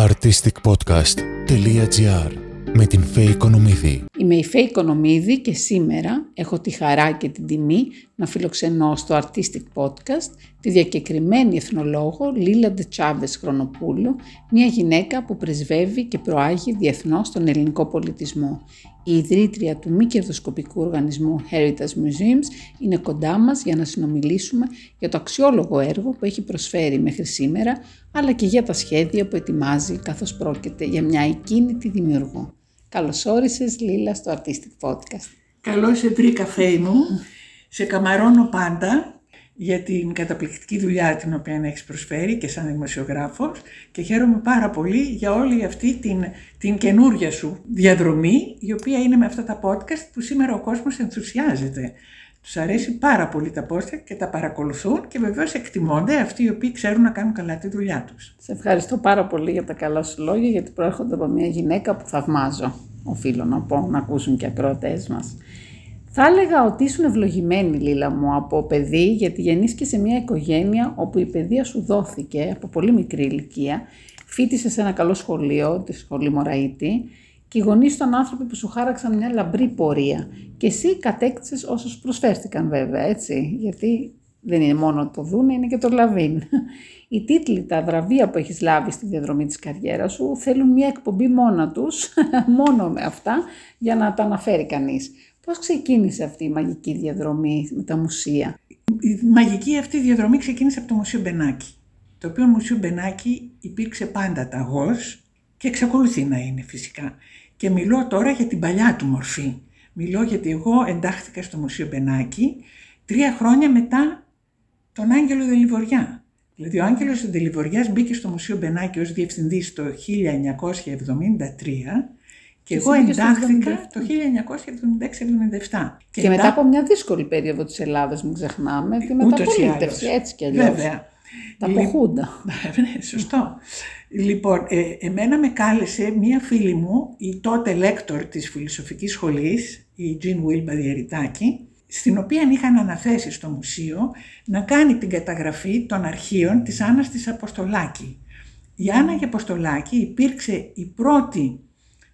artisticpodcast.gr με την Φέη Οικονομίδη. Είμαι η Φέη Οικονομίδη και σήμερα έχω τη χαρά και την τιμή να φιλοξενώ στο Artistic Podcast τη διακεκριμένη εθνολόγο Λίλα Ντετσάβες Χρονοπούλου, μια γυναίκα που πρεσβεύει και προάγει διεθνώς τον ελληνικό πολιτισμό. Η ιδρύτρια του μη κερδοσκοπικού οργανισμού Heritage Museums είναι κοντά μας για να συνομιλήσουμε για το αξιόλογο έργο που έχει προσφέρει μέχρι σήμερα, αλλά και για τα σχέδια που ετοιμάζει καθώς πρόκειται για μια εκκίνητη δημιουργό. Καλώς όρισες Λίλα στο Artistic Podcast. Καλώς σε βρήκα Φέη μου. Σε καμαρώνω πάντα για την καταπληκτική δουλειά την οποία έχεις προσφέρει και σαν δημοσιογράφος και χαίρομαι πάρα πολύ για όλη αυτή την, την καινούργια σου διαδρομή η οποία είναι με αυτά τα podcast που σήμερα ο κόσμος ενθουσιάζεται. Τους αρέσει πάρα πολύ τα podcast και τα παρακολουθούν και βεβαίως εκτιμώνται αυτοί οι οποίοι ξέρουν να κάνουν καλά τη δουλειά τους. Σε ευχαριστώ πάρα πολύ για τα καλά σου λόγια γιατί προέρχονται από μια γυναίκα που θαυμάζω, οφείλω να πω, να ακούσουν και ακροατές μας. Θα έλεγα ότι ήσουν ευλογημένη, Λίλα μου, από παιδί, γιατί γεννήσκε σε μια οικογένεια όπου η παιδεία σου δόθηκε από πολύ μικρή ηλικία. Φίτησες σε ένα καλό σχολείο, τη σχολή Μωραήτη, και οι γονείς ήταν άνθρωποι που σου χάραξαν μια λαμπρή πορεία. Και εσύ κατέκτησες όσους προσφέρθηκαν, βέβαια, έτσι. Γιατί δεν είναι μόνο το δούνε, είναι και το λαβίν. Οι τίτλοι, τα βραβεία που έχεις λάβει στη διαδρομή της καριέρας σου θέλουν μια εκπομπή μόνα τους, μόνο με αυτά, για να τα αναφέρει κανείς. Πώς ξεκίνησε αυτή η μαγική διαδρομή με τα μουσεία; Η μαγική αυτή διαδρομή ξεκίνησε από το Μουσείο Μπενάκη. Το οποίο Μουσείο Μπενάκη υπήρξε πάντα ταγός και εξακολουθεί να είναι φυσικά. Και μιλώ τώρα για την παλιά του μορφή. Μιλώ γιατί εγώ εντάχθηκα στο Μουσείο Μπενάκη τρία χρόνια μετά τον Άγγελο Δελιβοριά. Δηλαδή ο Άγγελος Δελιβοριάς μπήκε στο Μουσείο Μπενάκη ως διευθυντής το 1973 και εγώ εντάχθηκα το 1976-77. Και, μετά από μια δύσκολη περίοδο της Ελλάδας, μην ξεχνάμε, τη μεταπολίτευση, έτσι κι αλλιώς. Βέβαια. Τα αποχούντα. Ναι, σωστό. Λοιπόν, ε, εμένα με κάλεσε μία φίλη μου, η τότε λέκτορ της φιλοσοφικής σχολής, η Τζιν Βίλμπα Διεριτάκη, στην οποία είχαν αναθέσει στο μουσείο να κάνει την καταγραφή των αρχείων της Άννας της Αποστολάκη. Η Άννα η Αποστολάκη υπήρξε η πρώτη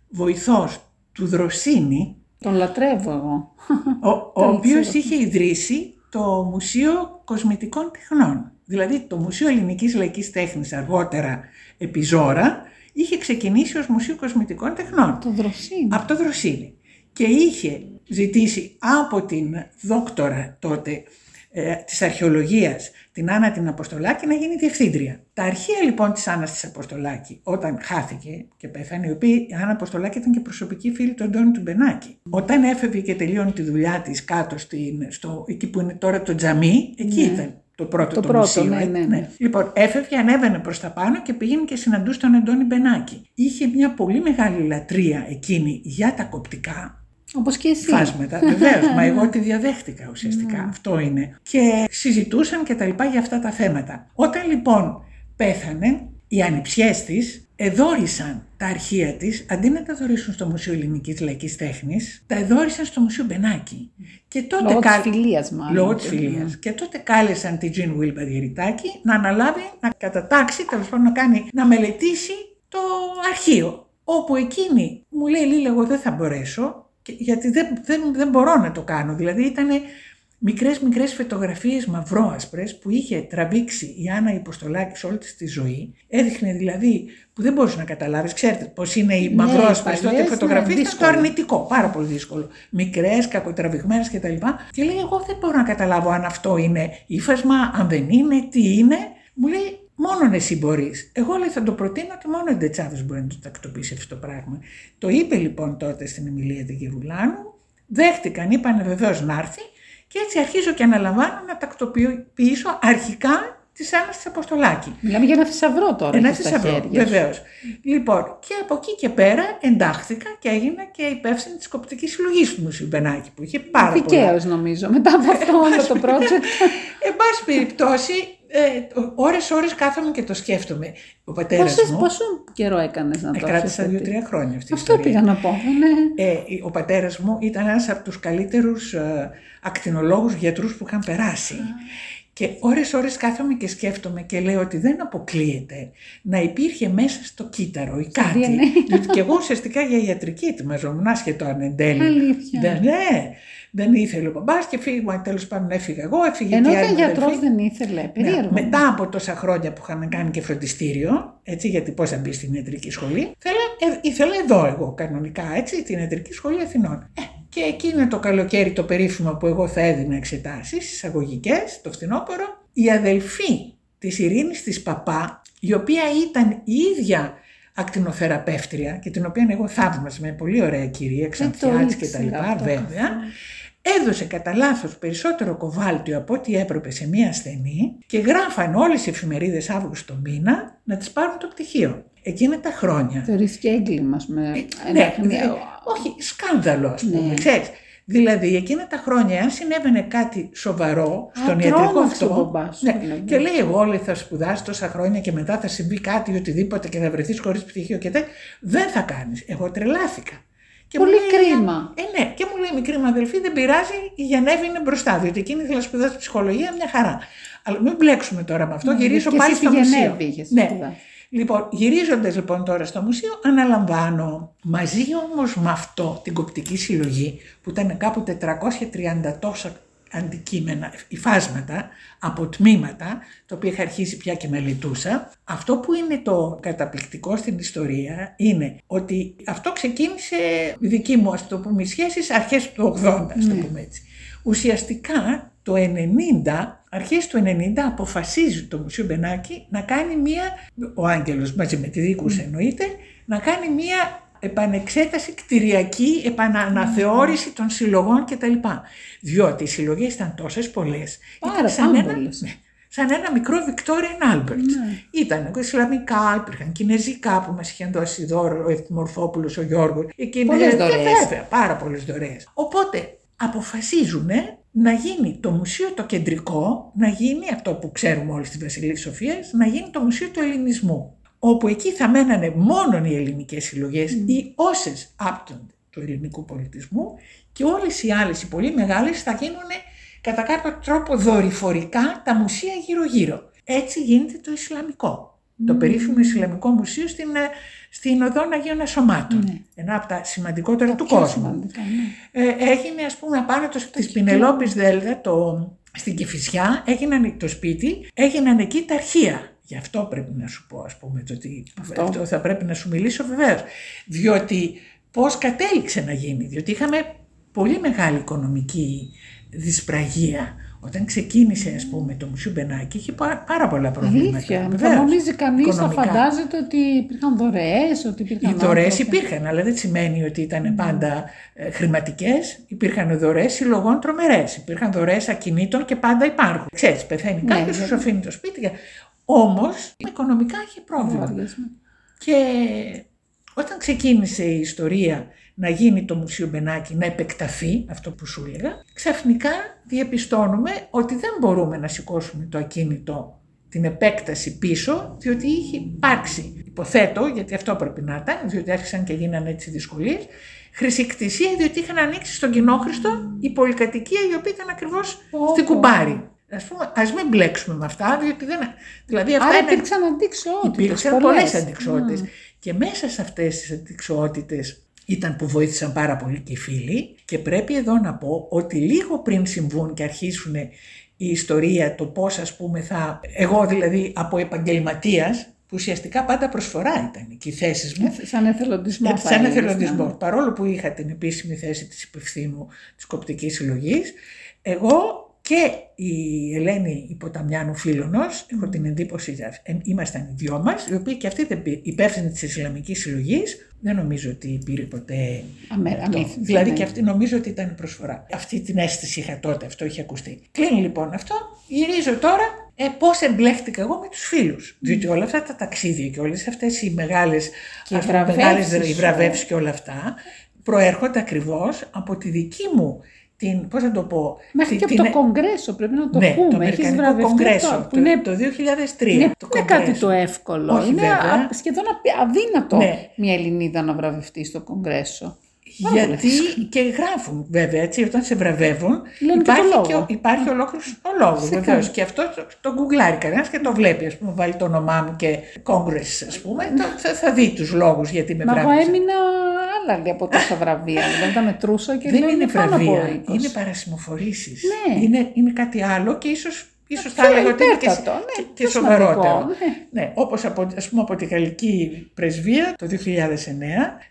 βοηθός του Δροσίνη. Τον λατρεύω εγώ. Ο, ο οποίος είχε ιδρύσει το Μουσείο Κοσμητικών Τεχνών. Δηλαδή το Μουσείο Ελληνικής Λαϊκής Τέχνης αργότερα επί Ζώρα, είχε ξεκινήσει ως Μουσείο Κοσμητικών Τεχνών. Το Δροσίνη. Από το Δροσίνη. Και είχε ζητήσει από την δόκτορα τότε ε, της αρχαιολογίας, την Άννα την Αποστολάκη, να γίνει διευθύντρια. Τα αρχεία λοιπόν της Άννας της Αποστολάκη, όταν χάθηκε και πέθανε, η οποία η Άννα Αποστολάκη ήταν και προσωπική φίλη του Αντώνη του Μπενάκη. Όταν έφευγε και τελείωνε τη δουλειά της κάτω στην, στο, εκεί που είναι τώρα το τζαμί, εκεί ναι. ήταν το πρώτο το, το πρώτο, μουσείο, ναι, ναι, ναι. Λοιπόν, έφευγε, ανέβαινε προς τα πάνω και πήγαινε και συναντούσε τον Αντώνη Μπενάκη. Είχε μια πολύ μεγάλη λατρεία εκείνη για τα κοπτικά, Όπως και εσύ. Φάσματα, βεβαίως. μα εγώ τη διαδέχτηκα ουσιαστικά. Mm. Αυτό είναι. Και συζητούσαν και τα λοιπά για αυτά τα θέματα. Όταν λοιπόν πέθανε, οι ανιψιές της εδόρισαν τα αρχεία της, αντί να τα δωρήσουν στο Μουσείο Ελληνικής Λαϊκής Τέχνης, τα εδόρισαν στο Μουσείο Μπενάκη. Και τότε Λόγω κα... τη φιλίας, μάλλον. Λόγω της φιλίας. Και τότε κάλεσαν την Τζιν Βίλ Παδιεριτάκη να αναλάβει, να κατατάξει, τέλος πάντων να κάνει, να μελετήσει το αρχείο. Όπου εκείνη μου λέει, Λίλα, εγώ δεν θα μπορέσω, γιατί δεν, δεν, δεν μπορώ να το κάνω. Δηλαδή ήταν μικρές μικρές φωτογραφίες μαυρόασπρες που είχε τραβήξει η Άννα Υποστολάκης σε όλη της τη ζωή. Έδειχνε δηλαδή που δεν μπορούσε να καταλάβεις, ξέρετε πώς είναι οι ναι, μαυρόασπρες τότε φωτογραφίες, ήταν το αρνητικό, πάρα πολύ δύσκολο. Μικρές, κακοτραβηγμένες κτλ. Και, και λέει εγώ δεν μπορώ να καταλάβω αν αυτό είναι ύφασμα, αν δεν είναι, τι είναι. Μου λέει Μόνο εσύ μπορείς. Εγώ λέει θα το προτείνω ότι μόνο η Ντετσάδο μπορεί να το τακτοποιήσει αυτό το πράγμα. Το είπε λοιπόν τότε στην Εμιλία Δεγερουλάνου, δέχτηκαν, είπαν βεβαίως να έρθει και έτσι αρχίζω και αναλαμβάνω να τακτοποιήσω αρχικά τη Άννα της Αποστολάκη. Μιλάμε για ένα θησαυρό τώρα. Ένα θησαυρό, βεβαίως. Λοιπόν, και από εκεί και πέρα εντάχθηκα και έγινα και υπεύθυνη της κοπτικής συλλογής του Μουσείου Μπενάκη που είχε πάρα πολύ. Δικαίω νομίζω, μετά από αυτό όλο το project. Εν πάση περιπτώσει, ε, ώρες ώρες κάθομαι και το σκέφτομαι. Ο πατέρας Πόσες, μου... Πόσο καιρό έκανες να το Κράτησα δύο-τρία χρόνια αυτή Αυτό πήγα να πω. Ναι. Ε, ο πατέρας μου ήταν ένας από τους καλύτερους ε, ακτινολόγους γιατρούς που είχαν περάσει. Και ώρες ώρες κάθομαι και σκέφτομαι και λέω ότι δεν αποκλείεται να υπήρχε μέσα στο κύτταρο ή κάτι. DNA. Διότι και εγώ ουσιαστικά για ιατρική ετοιμαζόμουν, άσχετο αν εν τέλει. Αλήθεια. Δεν, ναι, δεν ήθελε ο μπαμπάς και φύγω, τέλος πάντων έφυγα εγώ, έφυγε Ενώ και η άλλη ήταν μου γιατρός αδελφή. δεν ήθελε. Ναι, Περίεργο. μετά από τόσα χρόνια που είχαμε κάνει και φροντιστήριο, έτσι, γιατί πώς θα μπει στην ιατρική σχολή, θέλα, ε, ήθελα εδώ εγώ κανονικά, έτσι, την ιατρική σχολή Αθηνών. Ε, και εκείνο το καλοκαίρι το περίφημο που εγώ θα έδινα εξετάσεις, εισαγωγικές, το φθινόπωρο, η αδελφή της Ειρήνης της Παπά, η οποία ήταν η ίδια ακτινοθεραπεύτρια και την οποία εγώ θαύμαζα με πολύ ωραία κυρία, Ξανθιάτης και τα ήξερα λοιπά, αυτό βέβαια, καθόλου. Έδωσε κατά λάθος περισσότερο κοβάλτιο από ό,τι έπρεπε σε μία ασθενή και γράφαν όλες οι εφημερίδες Αύγουστο μήνα να τις πάρουν το πτυχίο. Εκείνα τα χρόνια. Θεωρήθηκε έγκλημα. Με... Ναι, εντάξει, δε- μια- όχι, σκάνδαλο ας πούμε, Ναι. ξέρεις. Δηλαδή εκείνα τα χρόνια, αν συνέβαινε κάτι σοβαρό στον ιατρικό τρόμαξε ο αυτό. μπαμπάς σου, ναι, δηλαδή. και λέει: Εγώ λέει, θα σπουδάσει τόσα χρόνια και μετά θα συμβεί κάτι ή οτιδήποτε και θα βρεθείς χωρίς πτυχίο και τέτοια. Δεν θα κάνεις. Εγώ τρελάθηκα. Και Πολύ μου λέει, κρίμα. Ε, ναι, και μου λέει: Μικρή μου αδελφή, δεν πειράζει, η Γενέβη είναι μπροστά. Διότι εκείνη ήθελε να σπουδάσει ψυχολογία, μια χαρά. Αλλά μην μπλέξουμε τώρα με αυτό. Ναι, γυρίζω και πάλι εσύ στο στη μουσείο. Γενέβη είχες ναι. σπουδάσει. Λοιπόν, γυρίζοντας λοιπόν τώρα στο μουσείο, αναλαμβάνω μαζί όμως με αυτό την κοπτική συλλογή που ήταν κάπου 430 τόσα αντικείμενα, υφάσματα από τμήματα, το οποίο είχα αρχίσει πια και μελετούσα. Αυτό που είναι το καταπληκτικό στην ιστορία είναι ότι αυτό ξεκίνησε η δική μου, ας το πούμε, σχέσεις αρχές του 80, ας το πούμε έτσι. Ουσιαστικά το 90, αρχές του 90 αποφασίζει το Μουσείο Μπενάκη να κάνει μία, ο Άγγελος μαζί με τη δίκουσα εννοείται, να κάνει μία επανεξέταση κτηριακή, επαναναθεώρηση των συλλογών κτλ. Διότι οι συλλογές ήταν τόσες πολλές. Πάρα, ήταν σαν πάρα ένα, πολλές. ναι, σαν ένα μικρό Victorian Albert. Ναι. Ήταν Ισλαμικά, υπήρχαν Κινέζικα που μας είχαν δώσει δώρο ο Ευθυμορφόπουλος, ο Γιώργος. Εκείνοι- Πολλές ε, δωρεές. Βέβαια, πάρα πολλές δωρεές. Οπότε αποφασίζουν να γίνει το μουσείο το κεντρικό, να γίνει αυτό που ξέρουμε όλοι στη Βασιλή Σοφίας, να γίνει το μουσείο του ελληνισμού. Όπου εκεί θα μένανε μόνο οι ελληνικές συλλογές ή όσες άπτονται του ελληνικού πολιτισμού και όλες οι άλλες, οι πολύ μεγάλες, θα γίνουν κατά κάποιο τρόπο δορυφορικά τα μουσεία γύρω-γύρω. Έτσι γίνεται το Ισλαμικό. Το περίφημο Ισλαμικό Μουσείο στην, ε, στην Οδόν Αγίων Ασωμάτων. Ναι. Ένα από τα σημαντικότερα του Πιο κόσμου. σημαντικά, ναι. Ε, έγινε ας πούμε απάνω το, της Πινελόπης Δέλτα, το, στην Κηφισιά, έγιναν το σπίτι, έγιναν εκεί τα αρχεία. Γι' αυτό πρέπει να σου πω ας πούμε, το ότι Αυτό. αυτό θα πρέπει να σου μιλήσω βεβαίως. Διότι πώς κατέληξε να γίνει, διότι είχαμε πολύ μεγάλη οικονομική δυσπραγία. Όταν ξεκίνησε ας πούμε το Μουσείο Μπενάκη είχε πά- πάρα πολλά προβλήματα. Αλήθεια. Θα βεβαίως, νομίζει κανείς, θα οικονομικά. φαντάζεται ότι υπήρχαν δωρεές, ότι Οι υπήρχαν. δωρεές άνθρωποι. υπήρχαν, αλλά δεν σημαίνει ότι ήταν πάντα ε, χρηματικές. Υπήρχαν δωρεές συλλογών τρομερές. Υπήρχαν δωρεές ακινήτων και πάντα υπάρχουν. Ξέρεις, πεθαίνει Ναι, κάποιος, σου βέβαια. αφήνει το σπίτι. Όμως οικονομικά είχε πρόβλημα. Λογαριασμό. Και όταν ξεκίνησε η ιστορία να γίνει το Μουσείο Μπενάκη, να επεκταθεί, αυτό που σου έλεγα, ξαφνικά διαπιστώνουμε ότι δεν μπορούμε να σηκώσουμε το ακίνητο την επέκταση πίσω, διότι είχε υπάρξει, υποθέτω, γιατί αυτό πρέπει να ήταν, διότι άρχισαν και γίνανε έτσι δυσκολίες, χρησικτησία, διότι είχαν ανοίξει στον κοινόχρηστο η πολυκατοικία η οποία ήταν ακριβώς Πω, στην πω. Κουμπάρη. Ας πούμε, ας μην μπλέξουμε με αυτά, διότι δεν... Δηλαδή αυτά Άρα είναι... υπήρξαν αντικσότητες. Υπήρξαν πολλές αντικσότητες. Και μέσα σε αυτές τις αντικσότητες ήταν που βοήθησαν πάρα πολύ και οι φίλοι και πρέπει εδώ να πω ότι λίγο πριν συμβούν και αρχίσουν η ιστορία, το πώς ας πούμε θα... Εγώ δηλαδή από επαγγελματίας, που ουσιαστικά πάντα προσφορά ήταν και οι θέσεις μου, Σαν εθελοντισμό. έτσι, θα σαν έλεγες, εθελοντισμό. ναι. Παρόλο που είχα την επίσημη θέση της υπευθύνου της κοπτικής συλλογής, εγώ και η Ελένη Υποταμιάνου Φίλωνος, έχω την εντύπωση, ε, ήμασταν οι δυο μας, οι οποίοι και αυτή ήταν υπεύθυνη της Ισλαμικής Συλλογής, δεν νομίζω ότι πήρε ποτέ Αμέ- αυτό. αμύθι, Δηλαδή ναι. και αυτή νομίζω ότι ήταν προσφορά. Αυτή την αίσθηση είχα τότε, αυτό είχε ακουστεί. Κλείνει λοιπόν αυτό, γυρίζω τώρα ε, πώς εμπλέχτηκα εγώ με τους φίλους. Διότι όλα αυτά τα ταξίδια και όλες αυτές οι μεγάλες, Και οι ας πούμε, βραβεύσεις, μεγάλες ε. οι βραβεύσεις και όλα αυτά προέρχονται ακριβώς από τη δική μου την, πώς να το πω, Μέχρι τη- και την- από το κογκρέσο πρέπει να το ναι, το πούμε. Έχεις Αμερικανικό βραβευτεί Κογκρέσο το, που το, είναι, το 2003. είναι, το είναι κάτι Κογκρέσο. το εύκολο. Όχι, είναι βέβαια. α- σχεδόν απ- αδύνατο Ναι. μια Ελληνίδα να βραβευτεί στο κογκρέσο. Πάρα Γιατί και γράφουν βέβαια έτσι, όταν σε βραβεύουν Λένε και το υπάρχει, λόγο. και, ο- υπάρχει ολόκληρος ο λόγος Φυσικά. βεβαίως. Και αυτό το, το γκουγκλάρει κανένας και το βλέπει. Α πούμε, βάλει το όνομά μου και Congress, ας πούμε, το, θα, θα δει τους λόγους γιατί με Μα εγώ βράβεψε. έμεινα άλλα από τόσα βραβεία. Δηλαδή τα μετρούσα και Δεν λέω, είναι πάνω από βραβεία, 20. είναι παρασημοφορήσεις. Ναι. Είναι, είναι κάτι άλλο και ίσως. Ίσως θα Πιο έλεγα ότι είναι και, υπέρτατο, ναι, και, και πιο σοβαρότερο. σημαντικό, ναι. Ναι, όπως από, ας πούμε από τη Γαλλική Πρεσβεία το 2009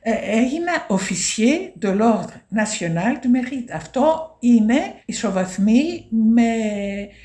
ε, έγινα officier de l'ordre national du mérite. Αυτό είναι ισοβαθμή με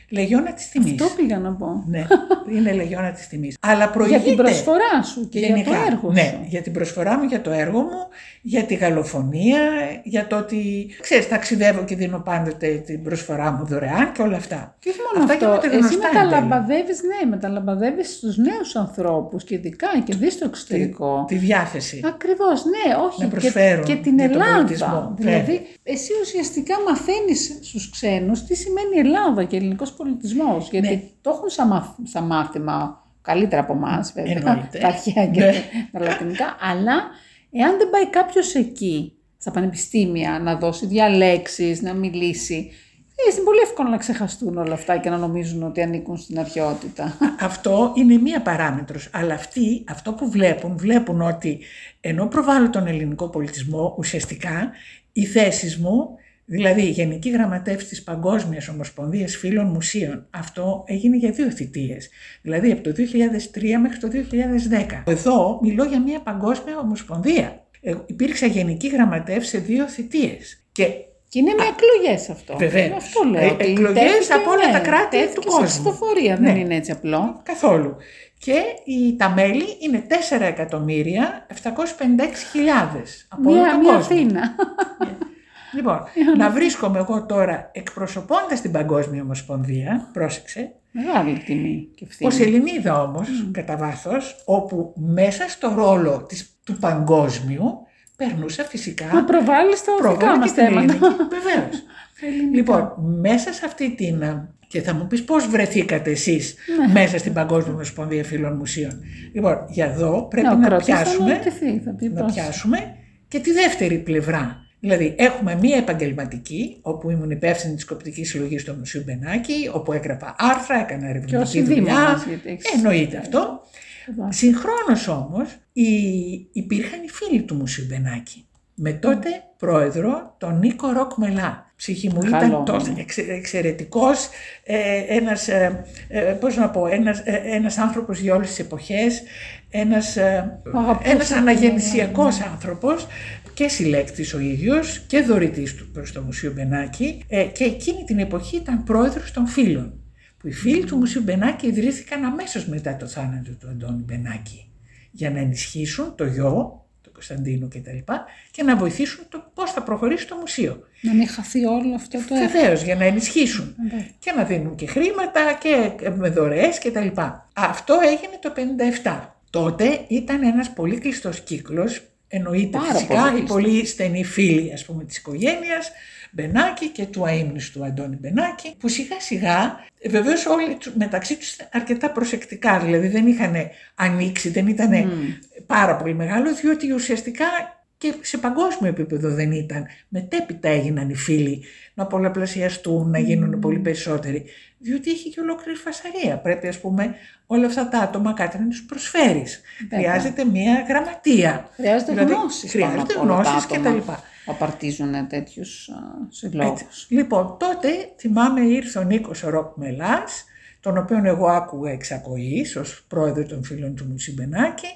λεγιώνα της τιμής. Αυτό πήγα να πω. Ναι, είναι λεγιώνα της τιμής. Αλλά Για προηγείται. την προσφορά σου και για το έργο ναι, σου. για την προσφορά μου, για το έργο μου, για τη γαλλοφωνία, για το ότι, ξέρεις, ταξιδεύω και δίνω πάντοτε την προσφορά μου δωρεάν και όλα αυτά. Και όχι μόνο Αυτά και αυτό, με τα εσύ γνωστά εν τέλει. μεταλαμπαδεύεις, ναι, μεταλαμπαδεύεις στους νέους ανθρώπους και ειδικά και δεις στο εξωτερικό. Τη διάθεση. Ακριβώς, ναι, όχι. Να και, προσφέρουν και την για τον Ελλάδα. πολιτισμό, Δηλαδή, εσύ ουσιαστικά μαθαίνεις στους ξένους τι σημαίνει Ελλάδα και ελληνικός πολιτισμός. Γιατί Ναι. το έχουν σαν, μάθ- σαν μάθημα καλύτερα από εμάς, βέβαια, Εννοείται. τα αρχαία και Ναι. τα λατινικά. Αλλά εάν δεν πάει κάποιος εκεί, στα πανεπιστήμια, να δώσει διαλέξεις, να μιλήσει, είναι πολύ εύκολο να ξεχαστούν όλα αυτά και να νομίζουν ότι ανήκουν στην αρχαιότητα. Αυτό είναι μία παράμετρος, αλλά αυτοί, αυτό που βλέπουν, βλέπουν ότι ενώ προβάλλω τον ελληνικό πολιτισμό, ουσιαστικά οι θέσεις μου, δηλαδή η Γενική Γραμματεύση της Παγκόσμιας Ομοσπονδίας Φίλων Μουσείων, αυτό έγινε για δύο θητείες, δηλαδή από το 2003 μέχρι το 2010. Εδώ μιλώ για μία παγκόσμια ομοσπονδία. Ε, υπήρξα Γενική Γραμματεύση σε δύο θητείες και Και είναι με εκλογές αυτό. Βεβαίως. Αυτό λέω. Ε, ότι εκλογές τέθηκε, από όλα τα κράτη τέθηκε του σε κόσμου. ψηφοφορία, Ναι. δεν είναι έτσι απλό. Καθόλου. Και οι, τα μέλη είναι 4 εκατομμύρια 756.000 από όλο Μία, τον μία κόσμο. Αθήνα. Λοιπόν, να βρίσκομαι εγώ τώρα εκπροσωπώντας την Παγκόσμια Ομοσπονδία, πρόσεξε, Μεγάλη τιμή και ευθύνη. ως Ελληνίδα όμως, κατά βάθος, όπου μέσα στο ρόλο της, του παγκόσμιου περνούσα φυσικά Να προβάλλει τα δικά προβάλλω μας και την θέματα. ελληνική, βεβαίως. Λοιπόν, μέσα σε αυτή την. Και θα μου πεις πώς βρεθήκατε εσείς Ναι. μέσα στην Παγκόσμια Ομοσπονδία Φίλων Μουσείων. Λοιπόν, για εδώ πρέπει Ναι, ο να κρότης θα πιάσουμε, αναρωτηθεί, θα πει να πώς. πιάσουμε και τη δεύτερη πλευρά. Δηλαδή, έχουμε μία επαγγελματική, όπου ήμουν υπεύθυνη της κοπτικής συλλογής στο Μουσείο Μπενάκη, όπου έγραφα άρθρα, έκανα Και ερευνητική ως δήμονας, δουλειά. γιατί έχεις- Εννοείται αυτό. Εδώ. Συγχρόνως όμως οι- υπήρχαν οι φίλοι του Μουσείου Μπενάκη. Με τότε πρόεδρο τον Νίκο Ροκ Μελά. Ψυχή μου Καλό ήταν τόσο όνομα. εξε, εξαιρετικός, ε, ένας, ε, ε, πώς να πω, ένας, ε, ένας άνθρωπος για όλες τις εποχές, ένας, ε, Αγαπούσα ένας τον αναγεννησιακός άνθρωπος και συλλέκτης ο ίδιος και δωρητής του προς το Μουσείο Μπενάκη ε, και εκείνη την εποχή ήταν πρόεδρος των φίλων που οι φίλοι του Μουσείου Μπενάκη ιδρύθηκαν αμέσως μετά το θάνατο του Αντώνη Μπενάκη για να ενισχύσουν το γιο, τον Κωνσταντίνο κτλ. Και, και να βοηθήσουν το πώς θα προχωρήσει το μουσείο. Να μην χαθεί όλο αυτό το έργο. Βεβαίως, για να ενισχύσουν. Ναι. Και να δίνουν και χρήματα και με δωρεές κτλ. Αυτό έγινε το 57. Τότε ήταν ένας πολύ κλειστός κύκλος, εννοείται Πάρα φυσικά πολύ οι κλειστός. πολύ στενοί φίλοι ας πούμε της οικογένειας, Μπενάκη και του αείμνηστου Αντώνη Μπενάκη, που σιγά σιγά, βεβαίως όλοι τους- μεταξύ τους ήταν αρκετά προσεκτικά, δηλαδή δεν είχαν ανοίξει, δεν ήταν πάρα πολύ μεγάλο, διότι ουσιαστικά και σε παγκόσμιο επίπεδο δεν ήταν. Μετέπειτα έγιναν οι φίλοι να πολλαπλασιαστούν, να γίνουν πολύ περισσότεροι. Διότι είχε και ολόκληρη φασαρία. Πρέπει, ας πούμε, όλα αυτά τα άτομα κάτι να τους προσφέρεις. Βέβαια. Χρειάζεται μία γραμματεία. Χρειάζεται Δηλαδή, γνώσεις Χρειάζεται πάνω απ' όλα τα γνώσεις άτομα κτλ. Που απαρτίζουν τέτοιους συλλόγους. Λοιπόν, τότε θυμάμαι ήρθε ο Νίκος ο Ροκ Μελάς, τον οποίον εγώ άκουγα εξακοής ως πρόεδρο των φίλων του Μουσίου Μπενάκη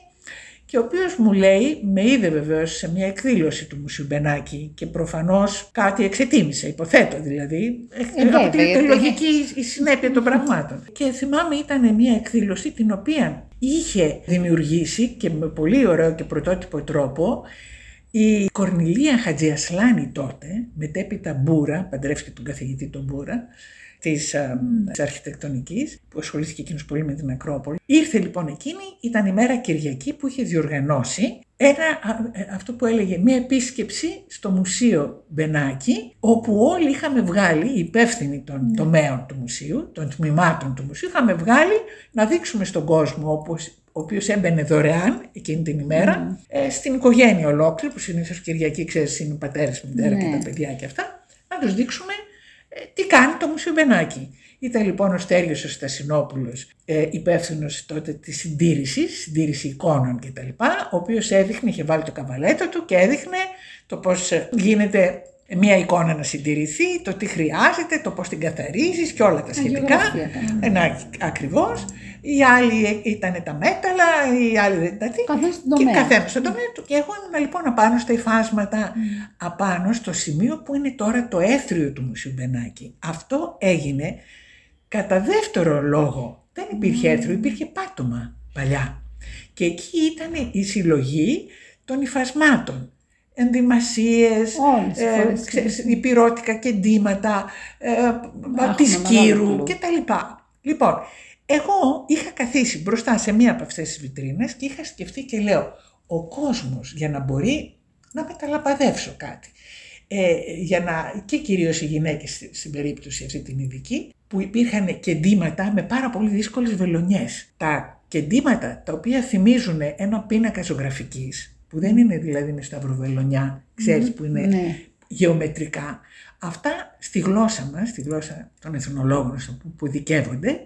και ο οποίος μου λέει, με είδε βεβαίως σε μια εκδήλωση του Μουσίου Μπενάκη και προφανώς κάτι εξετίμησε, υποθέτω δηλαδή, Ε, βέβαια, αποτελείται γιατί- λογική η συνέπεια των πραγμάτων. Και θυμάμαι ήταν μια εκδήλωση την οποία είχε δημιουργήσει και με πολύ ωραίο και πρωτότυπο τρόπο η Κορνιλία Χατζιασλάνη τότε, μετέπειτα Μπούρα, παντρεύτηκε τον καθηγητή τον Μπούρα, της, α, της αρχιτεκτονικής, που ασχολήθηκε εκείνος πολύ με την Ακρόπολη. Ήρθε λοιπόν εκείνη, ήταν η μέρα Κυριακή που είχε διοργανώσει ένα, α, ε, αυτό που έλεγε μια επίσκεψη στο Μουσείο Μπενάκη, όπου όλοι είχαμε βγάλει, οι υπεύθυνοι των τομέων του μουσείου, των τμήματων του μουσείου, είχαμε βγάλει να δείξουμε στον κόσμο όπως ο οποίος έμπαινε δωρεάν εκείνη την ημέρα ε, στην οικογένεια ολόκληρη, που συνήθως Κυριακή ξέρεις είναι οι πατέρες, μητέρα και Ναι. τα παιδιά και αυτά, να τους δείξουμε ε, τι κάνει το Μουσείο Μπενάκη. Ήταν λοιπόν ο Στέργιος ο Στασινόπουλος, ε, υπεύθυνος τότε της συντήρησης, συντήρηση εικόνων κτλ. Ο οποίος έδειχνε, είχε βάλει το καβαλέτο του και έδειχνε το πώς ε, γίνεται μια εικόνα να συντηρηθεί, το τι χρειάζεται, το πώς την καθαρίζεις και όλα τα σχετικά. Αγιογραφία κάναμε. Ένα, ακριβώς. Οι άλλοι ήταν τα μέταλλα, οι άλλοι δεν ήταν τι. Καθένας στον Και τομέα. καθένας στον τομέα του. Και εγώ ήμουν λοιπόν απάνω στα υφάσματα, απάνω στο σημείο που είναι τώρα το έθριο του Μουσείου Μπενάκη. Αυτό έγινε κατά δεύτερο λόγο. Δεν υπήρχε έθριο, υπήρχε πάτωμα παλιά. Και εκεί ήταν η συλλογή των υφασμάτων. Ενδυμασίες, Όλες οι φορές. ξέρεις, υπηρώτικα και ντύματα, ε, Έχουμε της μεγάλο κύρου κλουβ. και τα λοιπά. Λοιπόν, εγώ είχα καθίσει μπροστά σε μία από αυτές τις βιτρίνες και είχα σκεφτεί και λέω, ο κόσμος για να μπορεί να μεταλαπαδεύσω κάτι, ε, για να, και κυρίως οι γυναίκες στη- στην περίπτωση αυτή την ειδική, που υπήρχαν κεντήματα με πάρα πολύ δύσκολες βελονιές. Τα κεντήματα τα οποία θυμίζουν ένα πίνακα ζωγραφικής, που δεν είναι δηλαδή με σταυροβελονιά, ξέρεις που είναι Ναι. γεωμετρικά. Αυτά στη γλώσσα μας, στη γλώσσα των εθνολόγων στο που, που δικαίβονται,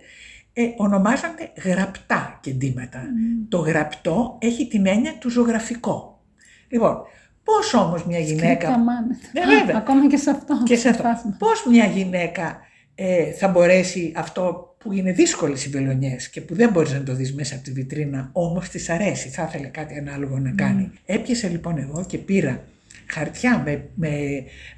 ε, ονομάζονται γραπτά κεντήματα. Το γραπτό έχει την έννοια του ζωγραφικό. Λοιπόν, πώς όμως μια γυναίκα... Σκρίπτα μάνα. Ναι, βέβαια. Ακόμα και σε αυτό. Και σε αυτό. φάσμα. Πώς μια γυναίκα ε, θα μπορέσει αυτό που είναι δύσκολες οι βελονιές και που δεν μπορείς να το δεις μέσα από τη βιτρίνα, όμως της αρέσει, θα ήθελε κάτι ανάλογο να κάνει. Έπιασα λοιπόν εγώ και πήρα χαρτιά με, με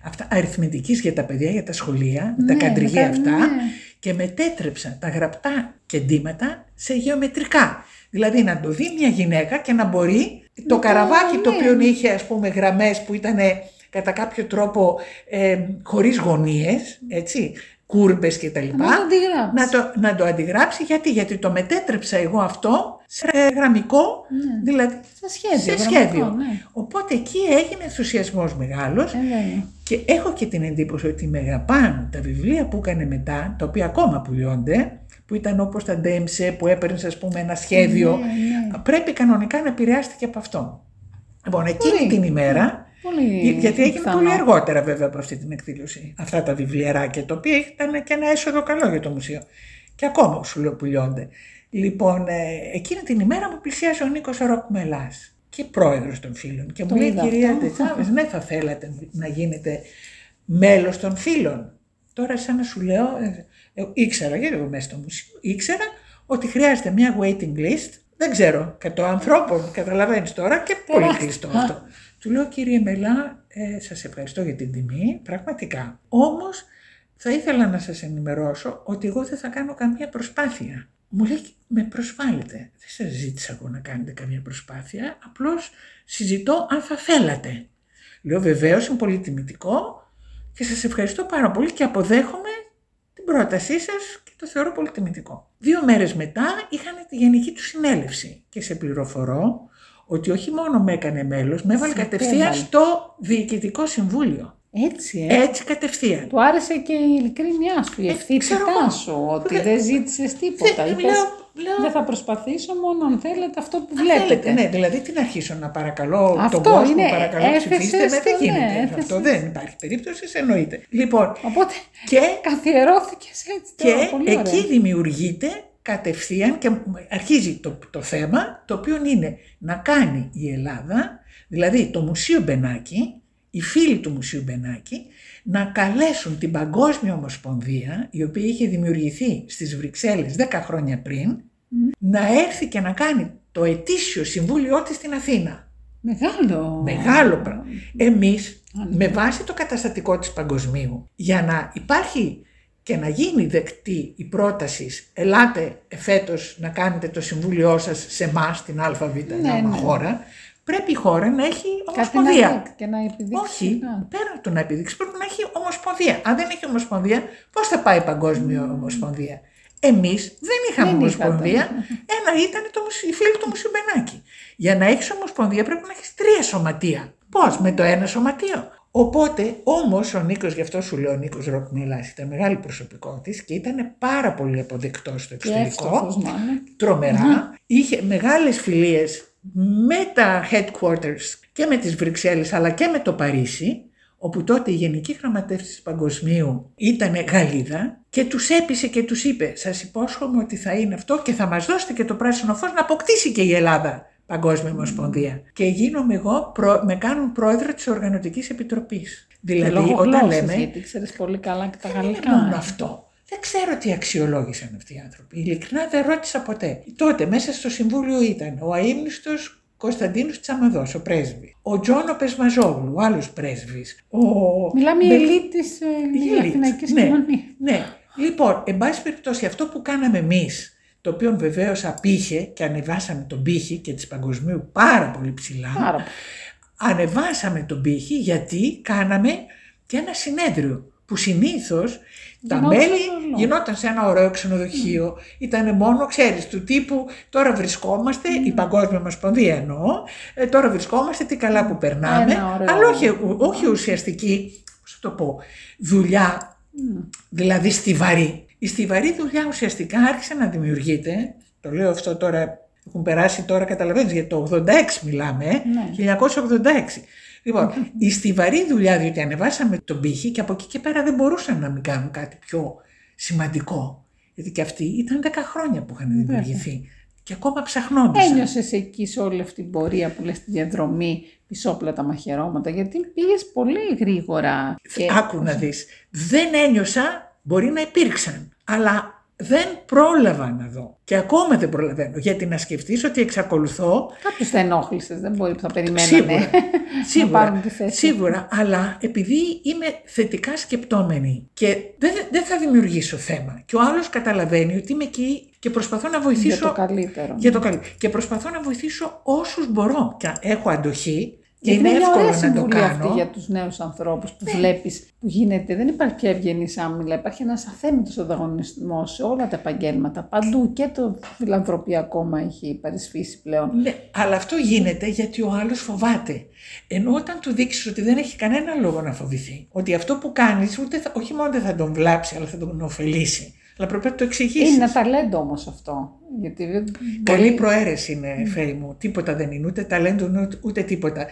αυτά αριθμητικής για τα παιδιά, για τα σχολεία, Ναι, τα καντριγέ με τα- αυτά ναι. και μετέτρεψα τα γραπτά κεντήματα σε γεωμετρικά. Δηλαδή να το δει μια γυναίκα και να μπορεί το το- καραβάκι το ναι. οποίο είχε ας πούμε γραμμές που ήταν κατά κάποιο τρόπο ε, χωρίς γωνίες, έτσι, κούρμπες και τα λοιπά, Να το αντιγράψεις. να το, να το αντιγράψει. Γιατί, γιατί το μετέτρεψα εγώ αυτό σε γραμμικό, Ναι. δηλαδή Σε σχέδιο. σε γραμματικό, σχέδιο. Ναι. Οπότε εκεί έγινε ενθουσιασμός μεγάλος Ε, βέβαια. και έχω και την εντύπωση ότι με αγαπάνε τα βιβλία που έκανε μετά, τα οποία ακόμα πουλιώνται, που ήταν όπως τα Ντέμψε που έπαιρνες ας πούμε ένα σχέδιο, Ναι, ναι. πρέπει κανονικά να επηρεάστηκε από αυτό. Λοιπόν, εκείνη Πολύ. την ημέρα, Πολύ γιατί έγινε πιθανό. πολύ αργότερα βέβαια από αυτή την εκδήλωση, αυτά τα βιβλιαράκια, τα οποία ήταν και ένα έσοδο καλό για το μουσείο. Και ακόμα σου λέω πουλιώνται. Λοιπόν, ε, εκείνη την ημέρα μου πλησιάζει ο Νίκος Ροκ Μελάς και πρόεδρος των φίλων. Και Το μου λέει, είδα κυρία αυτό. Ντετσάβες, ναι θα θέλατε να γίνετε μέλος των φίλων. Τώρα σαν να σου λέω, ε, ε, ήξερα, γιατί εγώ μέσα στο μουσείο, ήξερα ότι χρειάζεται μια waiting list, δεν ξέρω, 100 ανθρώπων, καταλαβαίνεις τώρα και πολύ Τεράστια. κλειστό αυτό. Του λέω κύριε Μελά, ε, σας ευχαριστώ για την τιμή, πραγματικά. Όμως θα ήθελα να σας ενημερώσω ότι εγώ δεν θα κάνω καμία προσπάθεια. Μου λέει, με προσβάλλετε. Δεν σας ζήτησα εγώ να κάνετε καμία προσπάθεια, απλώς συζητώ αν θα θέλατε. Λέω βεβαίως είναι πολύ τιμητικό και σας ευχαριστώ πάρα πολύ και αποδέχομαι την πρότασή σας και το θεωρώ πολύ τιμητικό. Δύο μέρες μετά είχαν τη γενική του συνέλευση και σε πληροφορώ ότι όχι μόνο με έκανε μέλος, με έβαλε Σε κατευθείαν έβαλε. στο Διοικητικό Συμβούλιο. Έτσι, ε. Έτσι κατευθείαν. Του άρεσε και η ειλικρίνειά σου, η Ε, ευθύτητά ξέρω εγώ. σου, ότι Δεν- δεν ζήτησες τίποτα. Δεν- Είπες, λέω- λέω- δεν θα προσπαθήσω μόνο αν θέλετε αυτό που Αν βλέπετε. θέλετε, ναι, δηλαδή τι να αρχίσω να παρακαλώ Αυτό τον κόσμο, είναι, παρακαλώ έθεσες ψηφίστε με, δεν το, ναι, γίνεται έθεσες. αυτό, δεν υπάρχει περίπτωση, εννοείται. Λοιπόν, Οπότε και, καθιερώθηκες έτσι τώρα, και πολύ ωραία. εκεί δημιουργείται κατευθείαν και αρχίζει το, το θέμα, το οποίο είναι να κάνει η Ελλάδα, δηλαδή το Μουσείο Μπενάκη, οι φίλοι του Μουσείου Μπενάκη, να καλέσουν την Παγκόσμια Ομοσπονδία, η οποία είχε δημιουργηθεί στις Βρυξέλλες 10 χρόνια πριν, να έρθει και να κάνει το ετήσιο συμβούλιο της στην Αθήνα. Μεγάλο. Μεγάλο πράγμα. Εμείς, Α, ναι. με βάση το καταστατικό της παγκοσμίου, για να υπάρχει και να γίνει δεκτή η πρόταση, ελάτε φέτος να κάνετε το συμβούλιο σας σε εμά την ΑΒ Ναι, ναι. χώρα, πρέπει η χώρα να έχει Κάτι να ομοσπονδία. δείξει και να επιδείξει. Όχι, Α, πέρα από το να επιδείξει, πρέπει να έχει ομοσπονδία. Αν δεν έχει ομοσπονδία, πώς θα πάει η παγκόσμια ομοσπονδία; Εμείς δεν είχαμε Δεν ομοσπονδία. είχατε. Ένα ήταν το, μουσ- οι φίλοι του Μουσείου Μπενάκη. Για να έχεις ομοσπονδία πρέπει να έχεις τρία σωματεία. Πώς, με το ένα σωματείο; Οπότε, όμως, ο Νίκος, γι' αυτό σου λέω, ο Νίκος Ροκμίλας ήταν μεγάλη προσωπικότητας και ήταν πάρα πολύ αποδεκτός στο Και εξωτερικό. εύστοχος μάλλον. τρομερά. Είχε μεγάλες φιλίες με τα headquarters και με τις Βρυξέλλες αλλά και με το Παρίσι όπου τότε η Γενική Γραμματεύση Παγκοσμίου ήταν Γαλλίδα και τους έπεισε και τους είπε «Σας υπόσχομαι ότι θα είναι αυτό και θα μας δώσετε και το πράσινο φως να αποκτήσει και η Ελλάδα Παγκόσμια Ομοσπονδία». Και γίνομαι εγώ, προ, με κάνουν πρόεδρο της Οργανωτικής Επιτροπής. Δηλαδή Λόγω όταν γλώσσας, λέμε γιατί ξέρεις πολύ καλά και τα δεν είναι γαλλικά. μόνο αυτό. Δεν ξέρω τι αξιολόγησαν αυτοί οι άνθρωποι. Ειλικρινά δεν ρώτησα ποτέ. Τότε μέσα στο Συμβούλιο ήταν ο αείμνηστος Κωνσταντίνος Τσαμαδός, ο πρέσβης. Ο Τζόνο Πεσμαζόγλου, ο άλλος πρέσβης. Ο... Μιλάμε η Μπε- ελίτ της ε, η ελίτ, αθηναϊκής ναι, κοινωνίας. Ναι. Λοιπόν, εν πάση περιπτώσει, αυτό που κάναμε εμείς, το οποίο βεβαίως απήχε και ανεβάσαμε τον πύχη και της παγκοσμίου πάρα πολύ ψηλά, Πάρα πολύ. ανεβάσαμε τον πύχη γιατί κάναμε και ένα συνέδριο που συνήθως τα Γινόταν μέλη όλο. γινόταν σε ένα ωραίο ξενοδοχείο. Ήταν μόνο, ξέρεις, του τύπου τώρα βρισκόμαστε, η Παγκόσμια Ομοσπονδία εννοώ, ε, τώρα βρισκόμαστε, τι καλά που περνάμε, Ένα ωραίο. αλλά όχι, όχι ουσιαστική, πώς θα το πω, δουλειά, δηλαδή στιβαρή. Η στιβαρή δουλειά ουσιαστικά άρχισε να δημιουργείται, το λέω αυτό τώρα, έχουν περάσει τώρα, καταλαβαίνεις, για το 86 μιλάμε, ε, Ναι. 1986. Λοιπόν, η στιβαρή δουλειά, διότι ανεβάσαμε τον πύχη και από εκεί και πέρα δεν μπορούσαν να μην κάνουν κάτι πιο σημαντικό. Γιατί και αυτοί ήταν 10 χρόνια που είχαν δημιουργηθεί και ακόμα ψαχνόντουσαν. Ένιωσες εκεί σε όλη αυτή την πορεία που λες τη διαδρομή πισόπλατα μαχαιρώματα, γιατί πήγες πολύ γρήγορα. Και... Άκου να δεις. Δεν ένιωσα, μπορεί να υπήρξαν, αλλά δεν πρόλαβα να δω. Και ακόμα δεν προλαβαίνω. Γιατί να σκεφτείς ότι εξακολουθώ Κάποιους θα ενόχλησες, δεν μπορεί που θα περιμένανε Σίγουρα. να Σίγουρα, πάρουν τη θέση. σίγουρα, αλλά επειδή είμαι θετικά σκεπτόμενη και δεν, δεν θα δημιουργήσω θέμα και ο άλλος καταλαβαίνει ότι είμαι εκεί και προσπαθώ να βοηθήσω Για το καλύτερο. για το καλύ- Και προσπαθώ να βοηθήσω όσους μπορώ και έχω αντοχή και Γιατί είναι μια ωραία εύκολο να το συμβουλή κάνω. Ναι. αυτή για τους νέους ανθρώπους που βλέπεις που γίνεται. Δεν υπάρχει πια ευγενή άμυλα, υπάρχει ένας αθέμητος ανταγωνισμός σε όλα τα επαγγέλματα. Παντού και το φιλανθρωπία ακόμα έχει παρισφύσει πλέον. Ναι, αλλά αυτό γίνεται γιατί ο άλλος φοβάται. Ενώ όταν του δείξεις ότι δεν έχει κανένα λόγο να φοβηθεί, ότι αυτό που κάνεις ούτε θα, όχι μόνο δεν θα τον βλάψει, αλλά θα τον ωφελήσει. Αλλά πρέπει να το εξηγήσεις. Είναι ένα ταλέντο όμως αυτό. Γιατί δεν Καλή μπορεί- προαίρεση είναι, Φέη μου. Τίποτα δεν είναι, ούτε ταλέντο, ούτε, ούτε τίποτα.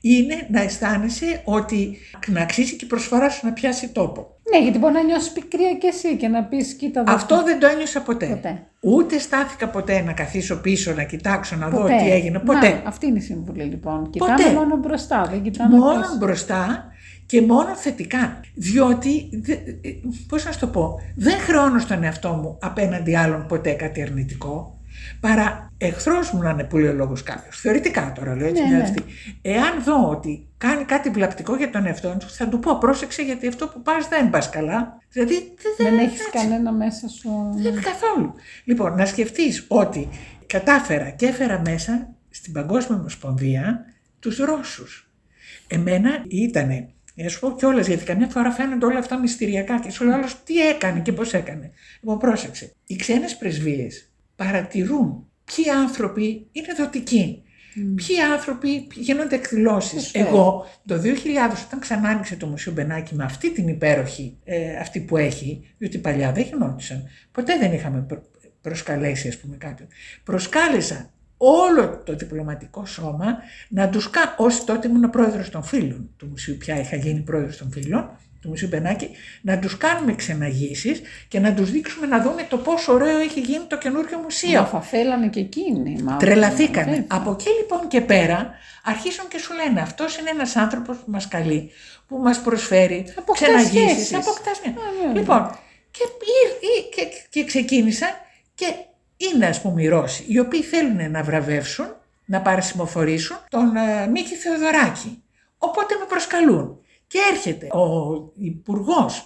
Είναι να αισθάνεσαι ότι να αξίζει και η προσφορά σου να πιάσει τόπο. Ναι, γιατί μπορεί να νιώσεις πικρία κι εσύ και να πεις κοίτα εδώ. Αυτό δεν το ένιωσα ποτέ. Ποτέ. Ούτε στάθηκα ποτέ να καθίσω πίσω, να κοιτάξω, να δω Ποτέ. τι έγινε. Ποτέ. Να, αυτή είναι η συμβουλή λοιπόν. Κοιτάμε Ποτέ. μόνο μπροστά, δεν κοιτάμε μόνο πίσω. μπροστά και μόνο θετικά. Διότι, δε- ε, πώς να σου το πω, δεν χρεώνω στον εαυτό μου απέναντι άλλων ποτέ κάτι αρνητικό, παρά εχθρός μου να είναι που λέει ο λόγος κάποιος. Θεωρητικά τώρα λέω έτσι Ναι, μια ναι. αυτή. Εάν δω ότι κάνει κάτι βλαπτικό για τον εαυτό του, θα του πω πρόσεξε γιατί αυτό που πας δεν πας καλά. Δηλαδή δεν, Δεν δεν έχεις κανένα μέσα σου. δεν καθόλου. Λοιπόν, να σκεφτείς ότι κατάφερα και έφερα μέσα στην Παγκόσμια Ομοσπονδία τους Ρώσους. Εμένα ήτανε, να σου πω κιόλας, γιατί καμιά φορά φαίνονται όλα αυτά μυστηριακά και σου λέω άλλος τι έκανε και πώς έκανε. Λοιπόν, πρόσεξε. Οι ξένες πρεσβείες παρατηρούν ποιοι άνθρωποι είναι δοτικοί. Ποιοι άνθρωποι γίνονται εκδηλώσεις. Προσφέρουν. Εγώ το 2000 όταν ξανά άνοιξε το Μουσείο Μπενάκη με αυτή την υπέροχη ε, αυτή που έχει, διότι παλιά δεν γινόντουσαν. Ποτέ δεν είχαμε προ- προσκαλέσει ας πούμε κάποιον. Προσκάλεσα όλο το διπλωματικό σώμα να τους κάνω, όσοι τότε ήμουν πρόεδρος των φίλων του Μουσείου, πια είχα γίνει πρόεδρος των φίλων, του Μουσείου Μπενάκη, να τους κάνουμε ξεναγήσεις και να τους δείξουμε να δούμε το πόσο ωραίο έχει γίνει το καινούριο μουσείο. Μα θα θέλανε και εκείνοι. μάλλον. Τρελαθήκανε. Βέβαια. Από εκεί λοιπόν και πέρα αρχίζουν και σου λένε αυτός είναι ένας άνθρωπος που μας καλεί, που μας προσφέρει Αποκτάς ξεναγήσεις, σχέσεις. αποκτάς μια- Α, βέβαια. Λοιπόν, και, ήρ- ή- και, και ξεκίνησα και είναι ας πούμε οι Ρώσοι, οι οποίοι θέλουν να βραβεύσουν, να παρασημοφορήσουν τον ε, Μίκη Θεοδωράκη. Οπότε με προσκαλούν. Και έρχεται ο υπουργός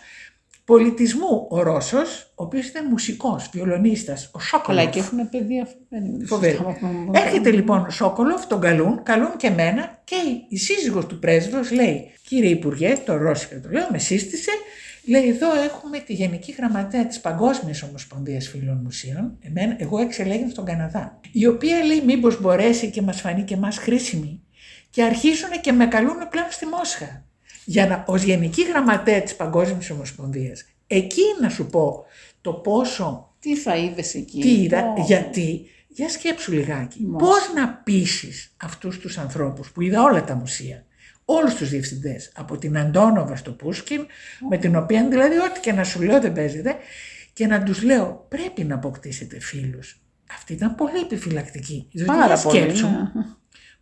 πολιτισμού ο Ρώσος, ο οποίος ήταν μουσικός, βιολονίστας, ο Καλά, Σόκολοφ. και έχουν παιδεία φοβερή. Φοβερή. Έρχεται λοιπόν ο Σόκολοφ, τον καλούν, καλούν και εμένα και η σύζυγος του πρέσβεως λέει «Κύριε Υπουργέ, το Ρώσικα το λέω, με σύστησε, λέει εδώ έχουμε τη Γενική Γραμματέα της Παγκόσμιας Ομοσπονδίας Φίλων Μουσείων, εμένα, εγώ εξελέγην στον Καναδά, η οποία λέει μήπως μπορέσει και μας φανεί και μας χρήσιμη και αρχίζουν και με καλούν πλέον στη Μόσχα για να, ως Γενική Γραμματέα της Παγκόσμιας Ομοσπονδίας. Εκεί να σου πω το πόσο Τι θα είδες εκεί; τι είδα, Ω. γιατί, Για σκέψου λιγάκι. Μόση. Πώς να πείσεις αυτούς τους ανθρώπους που είδα όλα τα μουσεία, όλους τους διευθυντές, από την Αντώνοβα στο Πούσκιν, με την οποία δηλαδή ό,τι και να σου λέω δεν παίζεται, και να τους λέω πρέπει να αποκτήσετε φίλους. Αυτή ήταν πολύ επιφυλακτική. Διότι Πάρα για πολύ. σκέψου, ναι.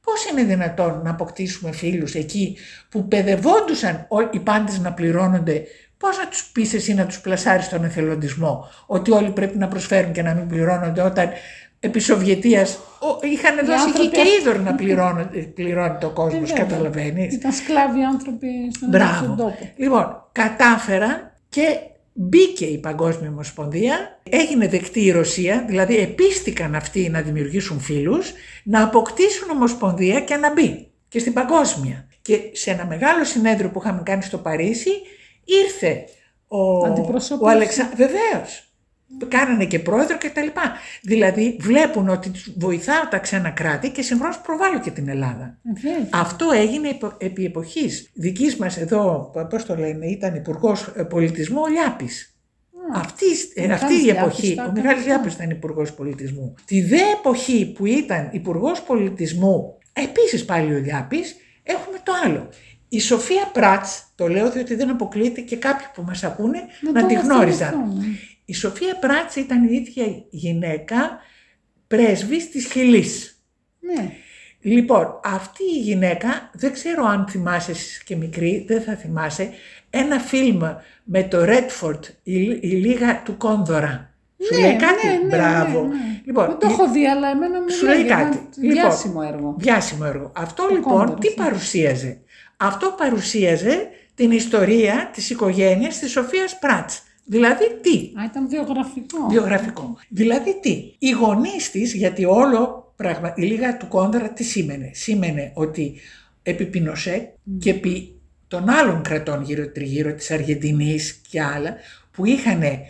Πώς είναι δυνατόν να αποκτήσουμε φίλους εκεί που παιδευόντουσαν ο- οι πάντες να πληρώνονται, πώς να τους πεις εσύ να τους πλασάρεις στον εθελοντισμό, ότι όλοι πρέπει να προσφέρουν και να μην πληρώνονται όταν επί Σοβιετίας ο- είχαν δώσει εκεί άνθρωποι και αυτοί- είδωρ να πληρώνονται, πληρώνει το κόσμος, Ε, βέβαια. καταλαβαίνεις. Ήταν σκλάβοι άνθρωποι στον Μπράβο. στον τόπο. Λοιπόν, κατάφεραν και μπήκε η Παγκόσμια Ομοσπονδία, έγινε δεκτή η Ρωσία, δηλαδή επίστηκαν αυτοί να δημιουργήσουν φίλους, να αποκτήσουν Ομοσπονδία και να μπει και στην Παγκόσμια. Και σε ένα μεγάλο συνέδριο που είχαμε κάνει στο Παρίσι, ήρθε ο, Αντιπροσώπευση. ο Αλεξα... Βεβαίως. Κάνανε και πρόεδρο και τα λοιπά. Δηλαδή βλέπουν ότι τους βοηθάω τα ξένα κράτη και συγχρόνως προβάλλω και την Ελλάδα. Ε, βέβαια. Αυτό έγινε υπο- επί εποχής δικής μας εδώ, πώς το λένε, ήταν υπουργός Πολιτισμού ο Λιάπης. Αυτή, ε, Μιχάλης αυτή η Λιάπης εποχή, τα ο έκανε Μιχάλης αυτά. Λιάπης ήταν υπουργός Πολιτισμού. Τη δε εποχή που ήταν υπουργός Πολιτισμού, επίσης πάλι ο Λιάπης, έχουμε το άλλο. Η Σοφία Πράτς, το λέω διότι δεν αποκλείεται και κάποιοι που μας ακούνε να, το τη γνώριζαν. Θυμηθώ, ναι. Η Σοφία Πράτς ήταν η ίδια γυναίκα πρέσβης της Χιλής. Ναι. Λοιπόν, αυτή η γυναίκα, δεν ξέρω αν θυμάσαι εσύ και μικρή, δεν θα θυμάσαι, ένα φιλμ με το Redford, η, η Λίγα του Κόνδωρα. Σου Ναι, λέει κάτι, ναι, ναι, μπράβο. ναι, ναι. Λοιπόν, Δεν το έχω δει, αλλά εμένα μου σου λέει ήταν κάτι. Διάσημο έργο. Διάσημο έργο. Αυτό Το λοιπόν Κόνδωρας, τι ναι. παρουσίαζε; Αυτό παρουσίαζε την ιστορία της οικογένειας της Σοφίας Πράτς. Δηλαδή τι; Α, ήταν βιογραφικό. Βιογραφικό. Δηλαδή τι, οι γονείς της, γιατί όλο πράγμα, η λίγα του κόνδρα τι σήμαινε; Σήμαινε ότι επί Πινοσέ και επί των άλλων κρατών γύρω τριγύρω της Αργεντινής και άλλα που είχαν ε,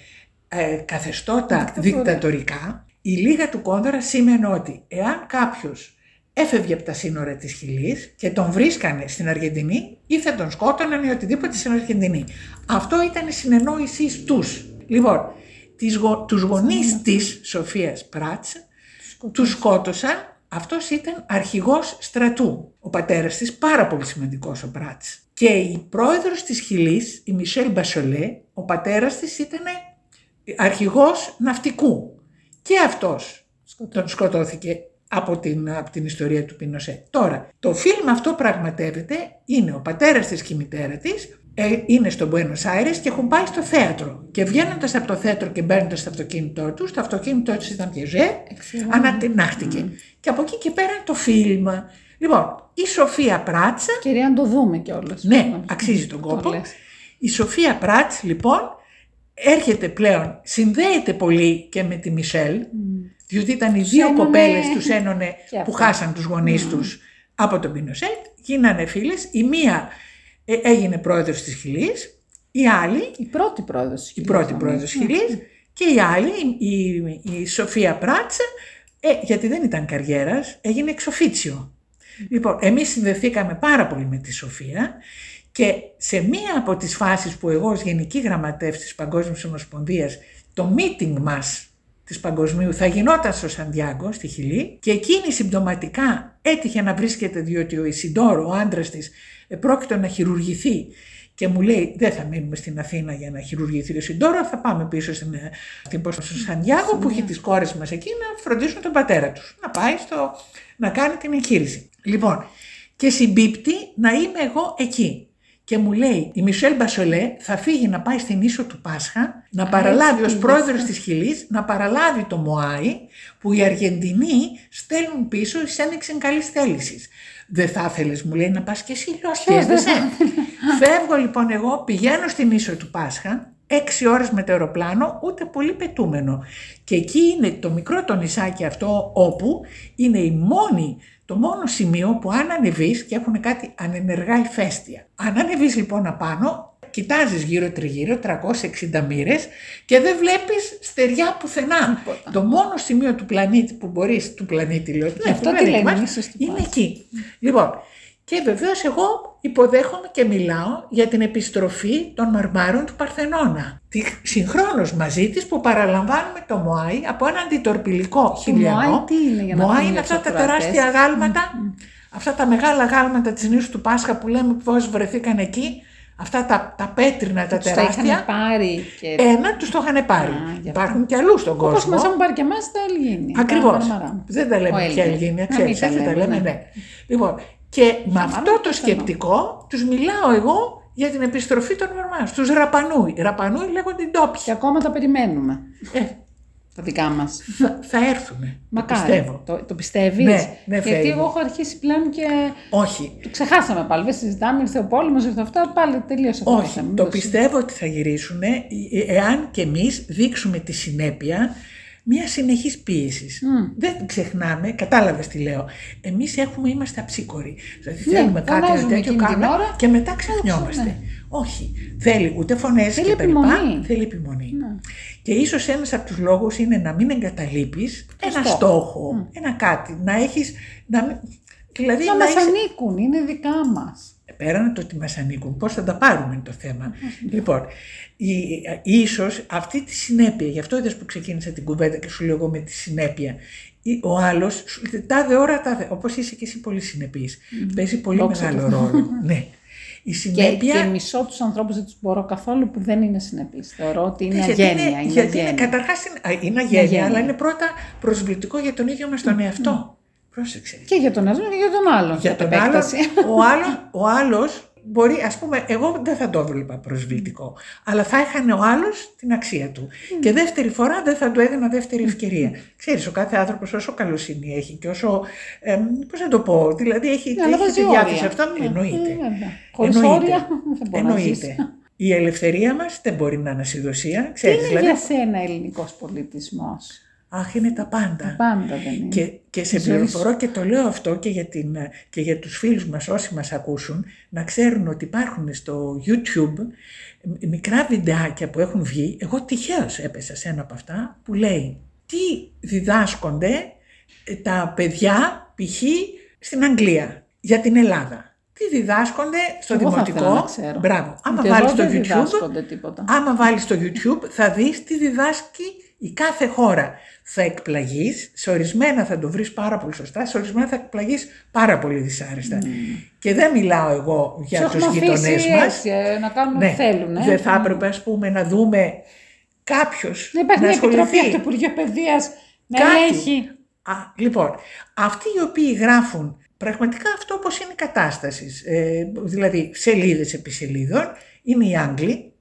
καθεστώτα Δικτατορία. δικτατορικά, η λίγα του κόνδρα σήμαινε ότι εάν κάποιος έφευγε από τα σύνορα της Χιλής και τον βρίσκανε στην Αργεντινή ή θα τον σκότωναν ή οτιδήποτε στην Αργεντινή. Αυτό ήταν η συνεννόησή τους. Λοιπόν, τις γο, τους γονείς της Σοφίας Πράτς τους σκότωσαν. Αυτός ήταν αρχηγός στρατού. Ο πατέρας της πάρα πολύ σημαντικός ο Πράτς. Και η πρόεδρος της Χιλής, η Μισελ Μπασολέ, ο πατέρας της ήταν αρχηγός ναυτικού. Και αυτός τον σκοτώθηκε από την, από την ιστορία του Πινοσέ. Τώρα, το φιλμ αυτό πραγματεύεται, είναι ο πατέρας της και η μητέρα της, ε, είναι στο Buenos Aires και έχουν πάει στο θέατρο. Και βγαίνοντας από το θέατρο και μπαίνοντας στο αυτοκίνητό τους, το αυτοκίνητό τους ήταν πιεζέ, Εξαιρετικό. ανατινάχτηκε. Και από εκεί και πέρα το φιλμ. Λοιπόν, η Σοφία Πράτσα, Κυρία, να το δούμε κιόλας. ναι, αξίζει τον κόπο. Η Σοφία Πράτς λοιπόν έρχεται πλέον, συνδέεται πολύ και με τη Μισελ, διότι ήταν οι δύο ένωνε- κοπέλες τους ένωνε Και που αυτό. χάσαν τους γονείς τους από τον Πινοσέτ, γίνανε φίλες. Η μία ε, έγινε πρόεδρος της Χιλής, η άλλη, Η πρώτη πρόεδρος. η πρώτη πρόεδρος της Χιλής και η άλλη, η, η- η Σοφία Πράτσα, ε, γιατί δεν ήταν καριέρας, έγινε εξοφίτσιο. Λοιπόν, εμείς συνδεθήκαμε πάρα πολύ με τη Σοφία και σε μία από τις φάσεις που εγώ ως Γενική Γραμματεύς της Παγκόσμιας Ομοσπονδίας το meeting μας της Παγκοσμίου θα γινόταν στο Σαντιάγκο, στη Χιλή και εκείνη συμπτωματικά έτυχε να βρίσκεται διότι ο Ισιντόρο, ο άντρας της, πρόκειται να χειρουργηθεί και μου λέει δεν θα μείνουμε στην Αθήνα για να χειρουργηθεί ο Σιντόρο, θα πάμε πίσω στην, ε, στην στο Σαντιάγκο που έχει τις κόρες μας εκεί να φροντίσουν τον πατέρα τους, να πάει στο, να κάνει την εγχείρηση. Λοιπόν, και συμπίπτει να είμαι εγώ εκεί. Και μου λέει η Μισελ Μπασολέ θα φύγει να πάει στην ίσο του Πάσχα, να παραλάβει ως πήγε πρόεδρος αυτό. της Χιλής, να παραλάβει το Μωάι που οι Αργεντινοί στέλνουν πίσω εις ένδειξη καλής θέλησης. Δεν θα ήθελες, μου λέει, να πας και εσύ, λέω, αστείευεσαι. Φεύγω λοιπόν εγώ, πηγαίνω στην ίσο του Πάσχα, έξι ώρες με το αεροπλάνο, ούτε πολύ πετούμενο. Και εκεί είναι το μικρό το νησάκι αυτό, όπου είναι η μόνη, το μόνο σημείο που αν ανεβείς και έχουν κάτι ανενεργά ηφαίστεια. Αν ανεβείς λοιπόν απάνω, κοιτάζεις γύρω τριγύρω 360 μοίρες και δεν βλέπεις στεριά πουθενά. Τίποτα. Το μόνο σημείο του πλανήτη που μπορείς, του πλανήτη λέω, ναι, αυτό του τι πλανήτη λένε, μας, ίσως του είναι Πάσχα. εκεί. Λοιπόν, Και βεβαίως εγώ υποδέχομαι και μιλάω για την επιστροφή των μαρμάρων του Παρθενώνα. Τη, συγχρόνως μαζί της που παραλαμβάνουμε το Μωάι από ένα αντιτορπιλικό χιλιανό. Μωάι τι είναι για να Μωάι πούμε είναι για αυτά τους τα ακροατές. τεράστια γάλματα, αυτά τα μεγάλα γάλματα της νήσου του Πάσχα που λέμε πώς βρεθήκαν εκεί, αυτά τα, τα πέτρινα, τα Τους τα τεράστια. είχαν πάρει και... Ένα τους το είχαν πάρει. Α, γι' αυτό. Υπάρχουν και αλλού στον Όπως κόσμο. μας έχουν πάρει και εμάς τα Ελγίνη. Ακριβώς. τα Μαρμαρά. Δεν τα Ο λέμε πια Έλγινη. Ελγίνια, Να μην ξέρεις, έτσι τα λέμε, ναι. ναι. Λοιπόν, και με αυτό το πιθανό. σκεπτικό τους μιλάω εγώ για την επιστροφή των Μαρμάρων. Στους Ραπανούι. Ραπανούι λέγονται οι ντόπιοι. Και ακόμα τα περιμένουμε. Ε, Τα δικά μας. θα, θα έρθουνε. Το Μακάρι. πιστεύω. Το, το πιστεύεις; Ναι, ναι, Γιατί Φαίη μου. εγώ έχω αρχίσει πλέον και Όχι. το ξεχάσαμε πάλι. Δεν συζητάμε, ήρθε ο πόλεμος, ήρθε αυτά, πάλι τελείωσε αυτό το Όχι, θέμα. το Μην πιστεύω ότι θα γυρίσουν εάν και εμείς δείξουμε τη συνέπεια μια συνεχής πίεσης. Δεν ξεχνάμε, κατάλαβες τι λέω, εμείς έχουμε, είμαστε αψίκοροι. Δηλαδή Ναι, θέλουμε κάτι ένα φωνάζουμε τέτοιο εκείνη την κάνουμε ώρα. και μετά ξεχνιόμαστε. ναι. Όχι, θέλει ούτε φωνές Θέλει και τα λοιπά, επιμονή. θέλει επιμονή. Ναι. Και ίσως ένας από τους λόγους είναι να μην εγκαταλείπεις ένα στόχο. στόχο, ένα κάτι, να έχεις, να μην, δηλαδή Να να μας έχεις ανήκουν, είναι δικά μας. Πέραν το ότι μας ανήκουν, πώς θα τα πάρουμε είναι το θέμα. λοιπόν, η, ίσως αυτή τη συνέπεια, γι' αυτό είδες που ξεκίνησα την κουβέντα και σου λέω εγώ με τη συνέπεια, ή ο άλλος, σου λέει, τάδε ώρα, τάδε, όπως είσαι και εσύ πολύ συνεπής, παίζει πολύ Δόξα μεγάλο τω Θεώ. ρόλο. ναι. Η Και, συνέπεια... και μισό τους ανθρώπους δεν τους μπορώ καθόλου που δεν είναι συνεπείς. Θεωρώ ότι είναι γιατί αγένεια. είναι, Είναι, γιατί είναι, αγένεια. καταρχάς είναι, α, είναι αγένεια, αγένεια. αλλά είναι πρώτα προσβλητικό για τον ίδιο μας τον εαυτό. Πρόσεξε. Και για τον ένα και για τον άλλον. Για κατ' τον άλλο, επέκταση. ο, άλλο, ο άλλος μπορεί, ας πούμε, εγώ δεν θα το έβλεπα προσβλητικό, αλλά θα έχανε ο άλλος την αξία του. Και δεύτερη φορά δεν θα του έδινα δεύτερη ευκαιρία. Ξέρεις, ο κάθε άνθρωπος όσο καλοσύνη έχει και όσο, ε, πώς να το πω, δηλαδή έχει, Ναι, αλλά έχει βάζει τη διάθεση όρια. αυτό, Ναι, εννοείται. ε, βέβαια. Χωρίς Εννοείται. όρια δεν μπορείς να ζήσει. Εννοείται. Η ελευθερία μας δεν μπορεί να είναι ασυδοσία, Τι ξέρεις, είναι δηλαδή, για σένα ελληνικός πολιτισμός; Αχ, είναι τα πάντα. Πάντα δεν είναι. Και, και σε Τη ζωή πληροφορώ και το λέω αυτό και για, την, και για τους φίλους μας όσοι μας ακούσουν να ξέρουν ότι υπάρχουν στο YouTube μικρά βιντεάκια που έχουν βγει. Εγώ τυχαίως έπεσα σε ένα από αυτά που λέει τι διδάσκονται ε, τα παιδιά π.χ. στην Αγγλία για την Ελλάδα. Τι διδάσκονται στο Εγώ θα ήθελα να δημοτικό. ξέρω. Μπράβο. Άμα Γιατί βάλεις εδώ στο δεν YouTube διδάσκονται τίποτα. Άμα βάλεις στο YouTube θα δεις τι διδάσκει η κάθε χώρα. Θα εκπλαγείς, σε ορισμένα θα το βρεις πάρα πολύ σωστά, σε ορισμένα θα εκπλαγείς πάρα πολύ δυσάρεστα. Και δεν μιλάω εγώ για Τους τους έχουμε γειτονές αφήσει μας. έτσι, ε, να κάνουν ό,τι θέλουν. ε. Δεν θα έπρεπε ας πούμε να δούμε κάποιος Να υπάρχει να μια επιτροπή ασχοληθεί. από το Υπουργείο Παιδείας να Κάτι. ελέγχει. Α, λοιπόν, αυτοί οι οποίοι γράφουν πραγματικά αυτό όπως είναι η κατάσταση, ε, δηλαδή σελίδες επί σελίδων, είναι οι Άγγλοι,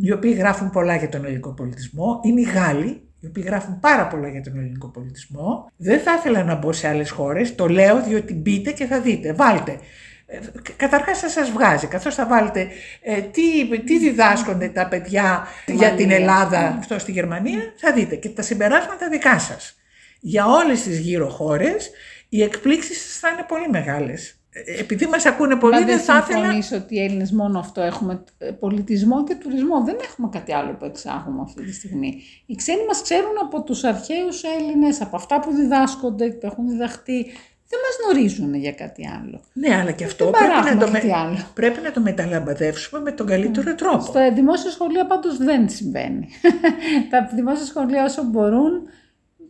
οι οποίοι γράφουν πολλά για τον ελληνικό πολιτισμό, είναι οι Γάλλοι, οι οποίοι γράφουν πάρα πολλά για τον ελληνικό πολιτισμό. Δεν θα ήθελα να μπω σε άλλες χώρες, το λέω διότι μπείτε και θα δείτε, βάλτε. Ε, Καταρχάς θα σας βγάζει, καθώς θα βάλετε ε, τι, τι διδάσκονται τα παιδιά για την Γερμανία. Ελλάδα αυτό στη Γερμανία, θα δείτε και τα συμπεράσματα δικά σας. Για όλες τις γύρω χώρες οι εκπλήξεις σας θα είναι πολύ μεγάλες. Ε, Επειδή μας ακούνε πολύ Μα δεν δεν θα ήθελα... συμφωνήσω ότι οι Έλληνες μόνο αυτό έχουμε ε, πολιτισμό και τουρισμό. Δεν έχουμε κάτι άλλο που εξάγουμε αυτή τη στιγμή. Οι ξένοι μας ξέρουν από τους αρχαίους Έλληνες, από αυτά που διδάσκονται, που έχουν διδαχτεί. Δεν μας γνωρίζουν για κάτι άλλο. Ναι, αλλά και αυτό Δεν πρέπει να, παράγουμε το με... κάτι άλλο. πρέπει να το μεταλαμπαδεύσουμε με τον καλύτερο τρόπο. Στα δημόσια σχολεία πάντως δεν συμβαίνει. τα δημόσια σχολεία όσο μπορούν,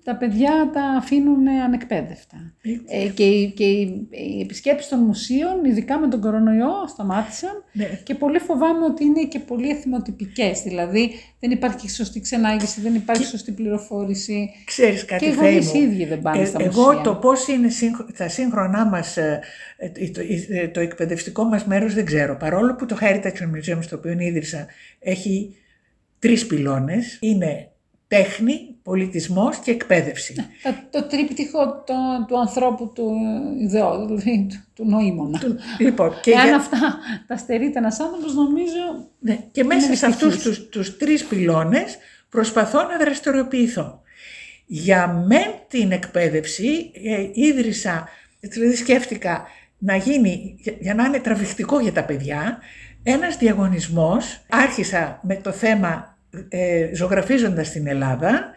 τα παιδιά τα αφήνουν ανεκπαίδευτα. Ε, και οι, και οι, οι επισκέψεις των μουσείων, ειδικά με τον κορονοϊό, σταμάτησαν Ναι. και πολύ φοβάμαι ότι είναι και πολύ εθιμοτυπικές. Δηλαδή δεν υπάρχει σωστή ξενάγηση, δεν υπάρχει σωστή πληροφόρηση. Ξέρεις κάτι Και οι Φαίη γονείς μου, οι ίδιοι δεν πάνε στα εγώ μουσεία. το πώς είναι σύγχ- τα σύγχρονά μας, ε, ε, το, ε, το εκπαιδευτικό μας μέρος δεν ξέρω. Παρόλο που το Heritage Museum στο οποίο ίδρυσα έχει τρεις πυλώνες, είναι τέχνη, πολιτισμός και εκπαίδευση. Τα- το τρίπτυχο το, του ανθρώπου του ιδεό, δηλαδή του, του νοήμονα. λοιπόν, και, Εάν για- αυτά τα στερείται ένας άνθρωπος, νομίζω ναι, και μέσα Είναι σε αυτούς ευτυχής. τους, τους τρεις πυλώνες προσπαθώ να δραστηριοποιηθώ. Για μεν την εκπαίδευση ε, ίδρυσα, δηλαδή σκέφτηκα να γίνει, για, για να είναι τραβηχτικό για τα παιδιά, ένας διαγωνισμός. Άρχισα με το θέμα ε, ζωγραφίζοντας την Ελλάδα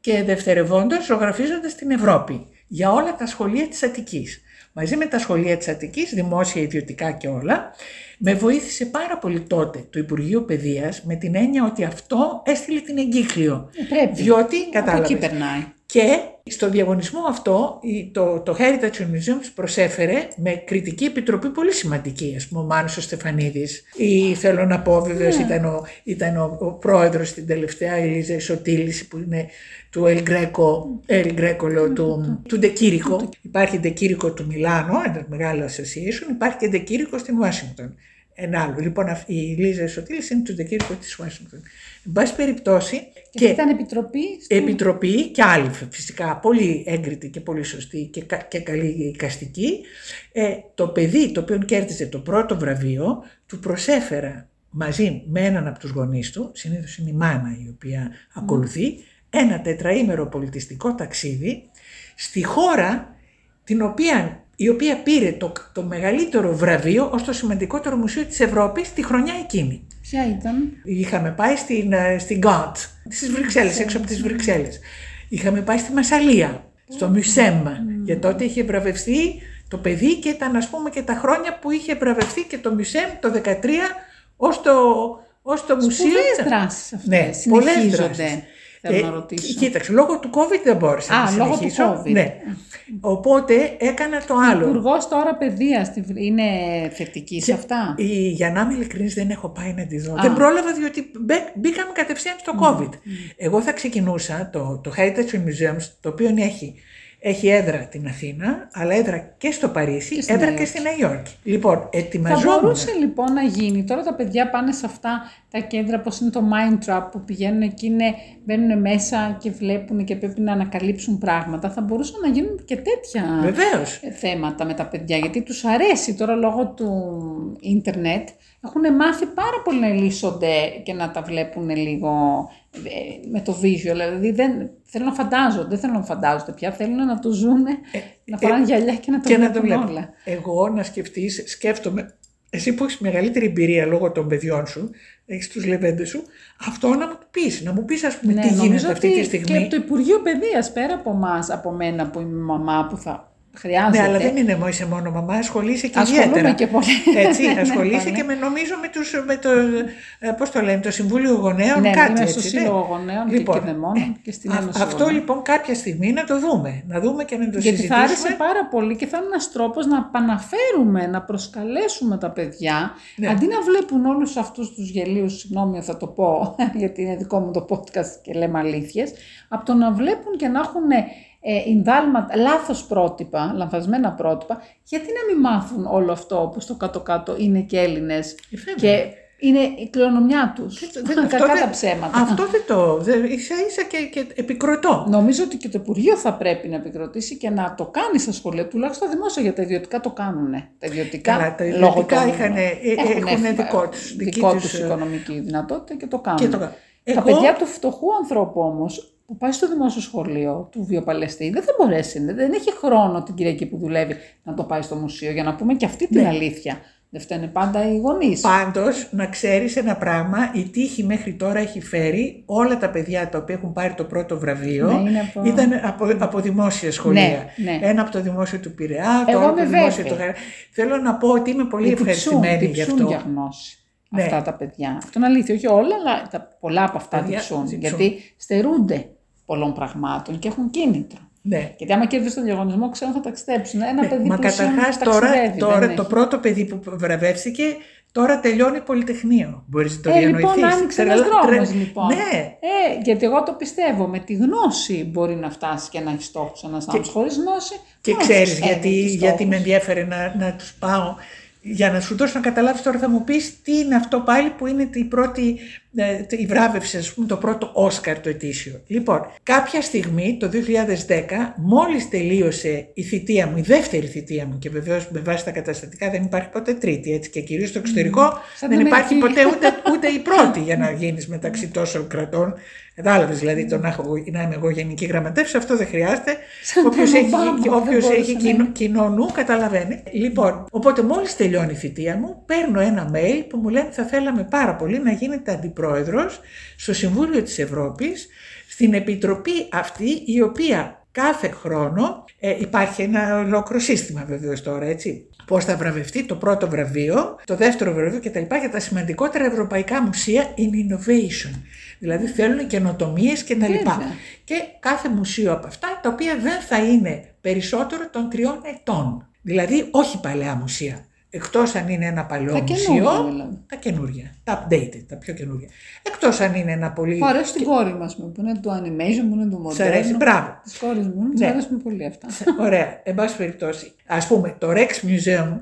και δευτερευόντως ζωγραφίζοντας την Ευρώπη. για όλα τα σχολεία της Αττικής. Μαζί με τα σχολεία της Αττικής, δημόσια, ιδιωτικά και όλα, με βοήθησε πάρα πολύ τότε το Υπουργείο Παιδείας με την έννοια ότι αυτό έστειλε την εγκύκλιο. Ε, πρέπει. Διότι, Από εκεί κατάλαβες, περνάει. Και στο διαγωνισμό αυτό η- το, το Heritage Museum προσέφερε με κριτική επιτροπή πολύ σημαντική. Ας πούμε ο Μάνος ο Στεφανίδης ή θέλω να πω βεβαίως ήταν, ο, ήταν ο, ο πρόεδρος στην τελευταία η Λίζα Ισοτήλης που είναι του El Greco, El Greco λέω, του, του Ντεκύρικο. Υπάρχει Ντεκύρικο του Μιλάνο, ένας μεγάλος association, υπάρχει και Ντεκύρικο στην Ουάσιγκτον. Ένα άλλο. Λοιπόν, αυτή- η Λίζα Ισοτήλης είναι του Ντεκύρικο της Ουάσιγκτον. Εν πάση περιπτώσει, Και, ήταν επιτροπή. στο- Επιτροπή και άλλη φυσικά πολύ έγκριτη και πολύ σωστή και, κα- και καλή εικαστική. Ε, το παιδί το οποίο κέρδισε το πρώτο βραβείο του προσέφερα μαζί με έναν από τους γονείς του, συνήθως είναι η μάνα η οποία ακολουθεί, ένα τετραήμερο πολιτιστικό ταξίδι στη χώρα την οποία, η οποία πήρε το, το μεγαλύτερο βραβείο ως το σημαντικότερο μουσείο της Ευρώπης τη χρονιά εκείνη. Ποια ήταν; Είχαμε πάει στην, ε, στην Γκάντ, στις Βρυξέλλες, έξω από τις Βρυξέλλες. Είχαμε πάει στη Μασαλία, στο Μιουσέμ, για τότε είχε βραβευτεί το παιδί και ήταν ας πούμε και τα χρόνια που είχε βραβευτεί και το Μιουσέμ το 13 ως το, ως το μουσείο. Σπουδαίες δράσεις αυτές. Ναι, πολλές συνεχίζονται. δράσεις. Θέλω Ε, να ρωτήσω. Κοίταξε, λόγω του COVID δεν μπόρεσα Α, να λόγω του συνεχίσω. COVID. Ναι. Οπότε έκανα το άλλο. Υπουργός τώρα παιδείας είναι θετική σε αυτά; Η, για να είμαι ειλικρινής δεν έχω πάει να τη δω. Α. Δεν πρόλαβα διότι μπε- μπήκαμε κατευθείαν στο COVID. Εγώ θα ξεκινούσα το, το Heritage Museum, το οποίο έχει, έχει έδρα την Αθήνα, αλλά έδρα και στο Παρίσι, Και στη έδρα Νέα και στη Νέα Υόρκη. Λοιπόν, Θα ετοιμαζόμουν. μπορούσε λοιπόν να γίνει. Τώρα τα παιδιά πάνε σε αυτά τα κέντρα, πώς είναι το Mind Trap που πηγαίνουν εκεί, είναι, μπαίνουν μέσα και βλέπουν και πρέπει να ανακαλύψουν πράγματα. Θα μπορούσαν να γίνουν και τέτοια Βεβαίως. ε, θέματα με τα παιδιά, γιατί τους αρέσει τώρα λόγω του ίντερνετ. Έχουν μάθει πάρα πολύ να λύσονται και να τα βλέπουν λίγο ε, με το visual. Δηλαδή δεν, θέλουν να φαντάζονται, δεν θέλουν να φαντάζονται πια, θέλουν να το ζουν, να φοράνε γυαλιά και να το Ε, και να βλέπουν το βλέπω. όλα. Εγώ να σκεφτείς, σκέφτομαι, εσύ που έχεις μεγαλύτερη εμπειρία λόγω των παιδιών σου, έχεις τους λεβέντες σου, αυτό να μου το πεις, να μου πεις ας πούμε τι Ναι, νομίζω γίνεται αυτή ότι τη στιγμή. Και το Υπουργείο Παιδείας, πέρα από εμάς, από μένα που είμαι μαμά που θα χρειάζεται. Ναι, αλλά δεν είναι μόνο είσαι μόνο μαμά, ασχολείσαι και Ασχολούμαι ιδιαίτερα. και πολύ. Έτσι, Ναι, ασχολείσαι ναι. και με, νομίζω με, τους, με το, ε, πώς το λένε, το Συμβούλιο Γονέων, Ναι, κάτι είμαι έτσι. στο ναι. Σύλλογο Γονέων και Κηδεμόνων και στην α- Ένωση Αυτό Γονέων. λοιπόν κάποια στιγμή να το δούμε, να δούμε και να το Γιατί συζητήσουμε. θα άρεσε πάρα πολύ και θα είναι ένας τρόπος να επαναφέρουμε, να προσκαλέσουμε τα παιδιά, Ναι. αντί να βλέπουν όλους αυτούς τους γελίους, συγγνώμη θα το πω, γιατί είναι δικό μου το podcast και λέμε αλήθειες, από το να βλέπουν και να έχουν ε, ενδάλματα, λάθος πρότυπα, λανθασμένα πρότυπα, γιατί να μην μάθουν όλο αυτό που στο κάτω-κάτω είναι και Έλληνες Ε, βέβαια. και είναι η κληρονομιά τους, Δεν- κακά δεν- τα ψέματα. Αυτό δεν το, δεν, ίσα ίσα και, και επικροτώ. Νομίζω ότι και το Υπουργείο θα πρέπει να επικροτήσει και να το κάνει στα σχολεία, τουλάχιστον δημόσια, γιατί τα ιδιωτικά το κάνουν. Τα ιδιωτικά, Καλά, τα λόγω ιδιωτικά των- είχαν- ε, έχουν έχουν ε, δικό τους- δική δικό τους, τους ε, οικονομική δυνατότητα και το κάνουν. Και το- Τα Εγώ- παιδιά του φτωχού ανθρώπου όμως, που πάει στο δημόσιο σχολείο του βιοπαλαιστή, δεν θα μπορέσει, δεν έχει χρόνο την Κυριακή που δουλεύει να το πάει στο μουσείο, για να πούμε και αυτή την Ναι. αλήθεια. Δεν φταίνε πάντα οι γονείς. Πάντως, να ξέρεις ένα πράγμα, η τύχη μέχρι τώρα έχει φέρει όλα τα παιδιά τα οποία έχουν πάρει το πρώτο βραβείο, Ναι, είναι από- ήταν από, από δημόσια σχολεία. Ναι, ναι. Ένα από το δημόσιο του Πειραιά, το Εγώ άλλο από το είμαι δημόσιο βέβαιη. του Χαρά. Θέλω να πω ότι είμαι πολύ Διψούν, ευχαριστημένη γι' διψούν αυτό. για γνώση. Ναι. Αυτά τα παιδιά. Αυτό είναι αλήθεια. Όχι όλα, αλλά τα, πολλά από αυτά Παιδιά διψούν. διψούν. Γιατί στερούνται πολλών πραγμάτων και έχουν κίνητρο. Ναι. Γιατί άμα κερδίσει τον διαγωνισμό, ξέρουν θα ταξιδέψουν. Ένα Ναι, παιδί Μα πλουσίων καταρχάς τώρα, ταξιδεύει, τώρα δεν το έχει. πρώτο παιδί που βραβεύτηκε τώρα τελειώνει πολυτεχνείο. Μπορείς να το Ε, διανοηθείς. λοιπόν, άνοιξε ένας Τρελα- δρόμος, τρε- λοιπόν. Ναι, Ε, γιατί εγώ το πιστεύω. Με τη γνώση μπορεί να φτάσει και να έχει στόχους ένας άνθρωπος. Χωρίς γνώση. Και πώς ξέρεις ξέρει γιατί, τους γιατί στόχους. με ενδιέφερε να, να τους πάω. Για να σου δώσω να καταλάβεις τώρα θα μου πεις τι είναι αυτό πάλι που είναι η πρώτη, ε, η βράβευση, ας πούμε, το πρώτο Όσκαρ το ετήσιο. Λοιπόν, κάποια στιγμή το 2010, μόλις τελείωσε η θητεία μου, η δεύτερη θητεία μου και βεβαίως με βάση τα καταστατικά δεν υπάρχει ποτέ τρίτη έτσι και κυρίως στο εξωτερικό Σαν δεν την υπάρχει Αμερική. ποτέ ούτε, ούτε η πρώτη για να γίνεις μεταξύ τόσων κρατών. Κατάλαβες δηλαδή το να, έχω, να είμαι εγώ γενική γραμματεύση, αυτό δεν χρειάζεται. Σαν Όποιος τον έχει, Ομπάμα, δεν όποιος μπορούσε έχει να κοινό, είναι. κοινό νου καταλαβαίνει. Λοιπόν, οπότε μόλις τελειώνει η θητεία μου, παίρνω ένα mail που μου λένε θα θέλαμε πάρα πολύ να γίνετε αντιπρόεδρος στο Συμβούλιο της Ευρώπης, στην επιτροπή αυτή η οποία κάθε χρόνο ε, υπάρχει ένα ολόκληρο σύστημα βεβαίως τώρα, έτσι. Πώς θα βραβευτεί το πρώτο βραβείο, το δεύτερο βραβείο κτλ. για τα σημαντικότερα ευρωπαϊκά μουσεία in innovation. Δηλαδή θέλουν καινοτομίες κτλ. Βέβαια. Και κάθε μουσείο από αυτά, τα οποία δεν θα είναι περισσότερο των τριών ετών. Δηλαδή όχι παλαιά μουσεία. Εκτός αν είναι ένα παλαιό Τα μουσείο, καινούργια, δηλαδή. τα καινούργια, τα updated, τα πιο καινούργια. Εκτός αν είναι ένα πολύ... Μου αρέσει στην κόρη μας που είναι του animation, που είναι του Σ' αρέσει, μοντέρνου. μπράβο. Τη κόρη μου, μου Ναι. αρέσουν πολύ αυτά. Ωραία. Εν πάση περιπτώσει, ας πούμε το Rex Museum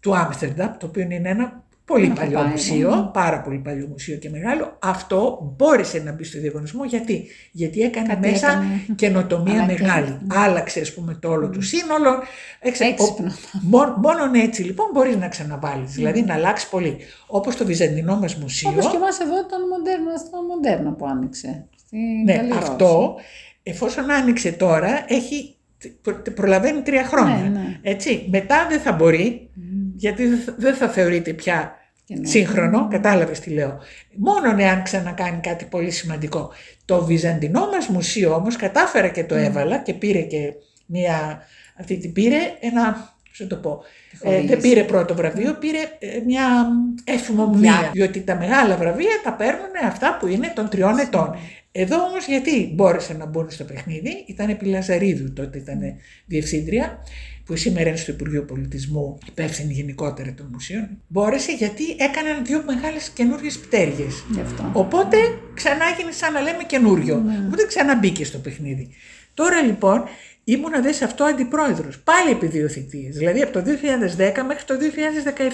του Άμστερνταμ, το οποίο είναι ένα πολύ Έχω παλιό πάει, μουσείο, ναι. πάρα πολύ παλιό μουσείο και μεγάλο, αυτό μπόρεσε να μπει στο διαγωνισμό. Γιατί, Γιατί έκανε Κάτι μέσα έκανε. καινοτομία Αλλά μεγάλη. και- Άλλαξε, ας πούμε, το όλο του σύνολο. Έξε- Έξυπνο. ο- μόνο, μόνον έτσι λοιπόν μπορείς να ξαναβάλεις, δηλαδή να αλλάξει πολύ. Όπως το Βυζαντινό μας μουσείο. Όπως και εμάς εδώ ήταν μοντέρνο, στο μοντέρνο που άνοιξε. Στην Ναι, Καλή Ρώση. αυτό εφόσον άνοιξε τώρα έχει προ- προλαβαίνει τρία χρόνια. Ναι, ναι. Έτσι, μετά δεν θα μπορεί, γιατί δεν θα- δεν θα θεωρείται πια Καινούριο. Σύγχρονο, κατάλαβες τι λέω. Μόνο εάν ξανακάνει κάτι πολύ σημαντικό. Το Βυζαντινό μας μουσείο όμως κατάφερα και το έβαλα και πήρε και μία, αυτή την πήρε ένα, πώς να το πω, ε, δεν χορήγηση. πήρε πρώτο βραβείο, πήρε ε, μια εφημομνία. Διότι τα μεγάλα βραβεία τα παίρνουν αυτά που είναι των τριών ετών. Εδώ όμως γιατί μπόρεσε να μπουν στο παιχνίδι, ήταν επί Λαζαρίδου τότε ήταν διευθύντρια, που σήμερα είναι στο Υπουργείο Πολιτισμού, υπεύθυνη γενικότερα των μουσείων. Μπόρεσε γιατί έκαναν δύο μεγάλες καινούργιες πτέρυγες. Γι' αυτό. Οπότε ξανά έγινε σαν να λέμε καινούριο. Οπότε ξαναμπήκε στο παιχνίδι. Τώρα λοιπόν ήμουνα δε σε αυτό αντιπρόεδρος, πάλι επί δύο θητείες, δηλαδή από το 2010 μέχρι το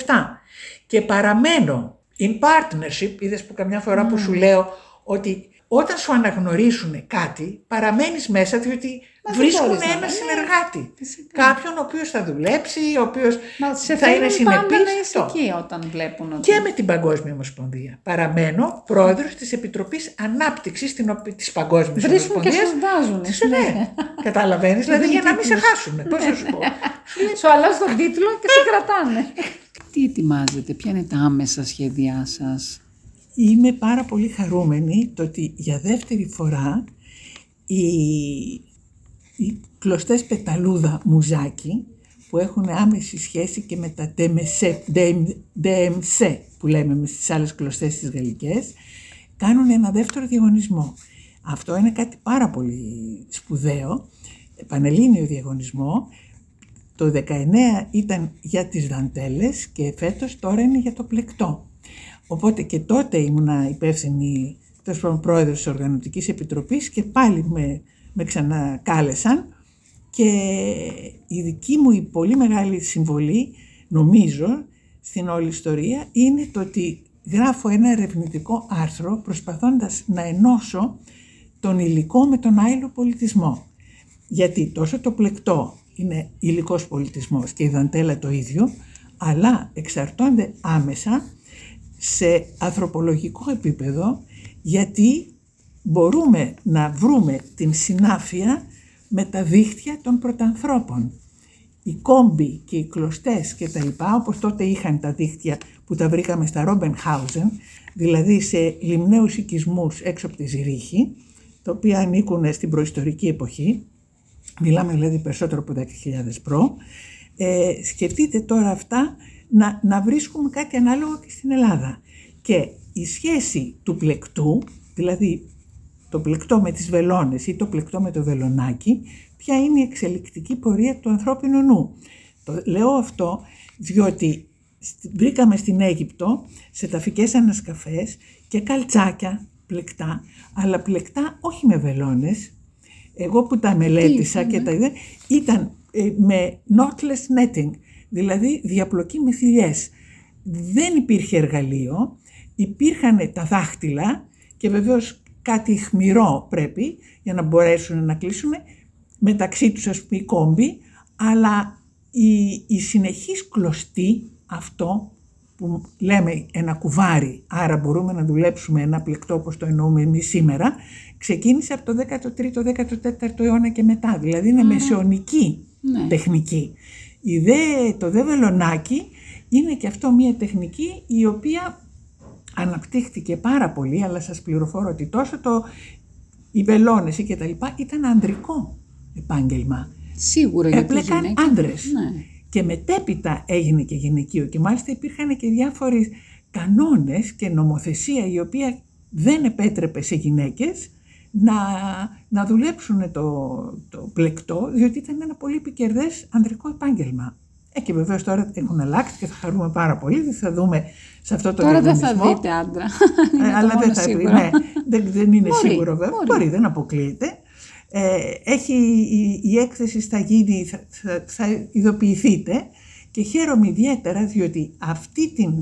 2017. Και παραμένω in partnership, είδες που καμιά φορά που σου λέω ότι όταν σου αναγνωρίσουν κάτι, παραμένεις μέσα διότι Μα δεν βρίσκουν μπορείς να- ένα ναι, συνεργάτη. φυσικά. Κάποιον ο οποίος θα δουλέψει, ο οποίος Μα σε θα είναι φέρνουν πάντα συνεπής. να είσαι αυτό εκεί όταν βλέπουν ότι... και με την Παγκόσμια Ομοσπονδία. Παραμένω πρόεδρος της Επιτροπής Ανάπτυξης την οπ- της Παγκόσμιας Βρίσκουν και Ομοσπονδίας. σου βάζουν. Τι σου ναι, καταλαβαίνεις, δηλαδή για να μην σε χάσουν. Πώς να σου πω. Σου αλλάζει τον τίτλο και σε κρατάνε. Τι ετοιμάζετε, ποια είναι τα άμεσα σχέδιά σας; Είμαι πάρα πολύ χαρούμενη το ότι για δεύτερη φορά οι, οι κλωστές πεταλούδα μουζάκι που έχουν άμεση σχέση και με τα DMC, DMC που λέμε με στις άλλες κλωστές τις γαλλικές κάνουν ένα δεύτερο διαγωνισμό. Αυτό είναι κάτι πάρα πολύ σπουδαίο. Πανελλήνιο διαγωνισμό. Το 19 ήταν για τις δαντέλες και φέτος τώρα είναι για το πλεκτό. Οπότε και τότε ήμουνα υπεύθυνη, τέλος πάντων πρόεδρος της Οργανωτικής Επιτροπής και πάλι με, με ξανακάλεσαν και η δική μου η πολύ μεγάλη συμβολή, νομίζω, στην όλη ιστορία είναι το ότι γράφω ένα ερευνητικό άρθρο προσπαθώντας να ενώσω τον υλικό με τον άειλο πολιτισμό. Γιατί τόσο το πλεκτό είναι υλικός πολιτισμός και η δαντέλα το ίδιο, αλλά εξαρτώνται άμεσα σε ανθρωπολογικό επίπεδο γιατί μπορούμε να βρούμε την συνάφεια με τα δίχτυα των πρωτανθρώπων. Οι κόμποι και οι κλωστές και τα λοιπά, όπως τότε είχαν τα δίχτυα που τα βρήκαμε στα Ρόμπενχάουζεν, δηλαδή σε λιμναίους οικισμούς έξω από τη Ζηρίχη, τα οποία ανήκουν στην προϊστορική εποχή, μιλάμε δηλαδή περισσότερο από 10.000 προ, ε, σκεφτείτε τώρα αυτά να, να βρίσκουμε κάτι ανάλογο και στην Ελλάδα. Και η σχέση του πλεκτού, δηλαδή το πλεκτό με τις βελόνες ή το πλεκτό με το βελονάκι, ποια είναι η εξελικτική πορεία του ανθρώπινου νου. Το λέω αυτό διότι στη- βρήκαμε στην Αίγυπτο σε ταφικές ανασκαφές και καλτσάκια πλεκτά, αλλά πλεκτά όχι με βελόνες. Εγώ που τα μελέτησα και τα είδα, ήταν ε, με knotless netting, δηλαδή διαπλοκή με θηλιές. Δεν υπήρχε εργαλείο, υπήρχαν τα δάχτυλα και βεβαίως κάτι χμηρό πρέπει για να μπορέσουν να κλείσουν μεταξύ τους ας πούμε οι κόμποι, αλλά η, η συνεχής κλωστή αυτό που λέμε ένα κουβάρι, άρα μπορούμε να δουλέψουμε ένα πλεκτό όπως το εννοούμε εμείς σήμερα, ξεκίνησε από το 13ο, 14ο αιώνα και μετά, δηλαδή είναι μεσαιωνική Ναι. τεχνική. Η δε, το δε βελονάκι είναι και αυτό μια τεχνική η οποία αναπτύχθηκε πάρα πολύ, αλλά σας πληροφορώ ότι τόσο το, οι βελόνες ή και τα λοιπά ήταν ανδρικό. επάγγελμα. Σίγουρα γιατί οι Έπλεκαν γυναίκες- άντρες. Ναι. Και μετέπειτα έγινε και γυναικείο και μάλιστα υπήρχαν και διάφοροι κανόνες και νομοθεσία η οποία δεν επέτρεπε σε γυναίκες να, να δουλέψουν το, το πλεκτό διότι ήταν ένα πολύ επικερδές ανδρικό επάγγελμα. Ε, και βεβαίως τώρα έχουν αλλάξει και θα χαρούμε πάρα πολύ, δεν θα δούμε σε αυτό το Τώρα δεν θα διαγωνισμό. δείτε άντρα. Ε, Είναι το αλλά μόνο δεν θα σίγουρο. ναι, δεν, δεν είναι Μπορεί, σίγουρο βέβαια. μπορεί. Μπορεί. δεν αποκλείεται. Ε, έχει, η, η έκθεση θα γίνει, θα, θα, θα ειδοποιηθείτε και χαίρομαι ιδιαίτερα διότι αυτή την,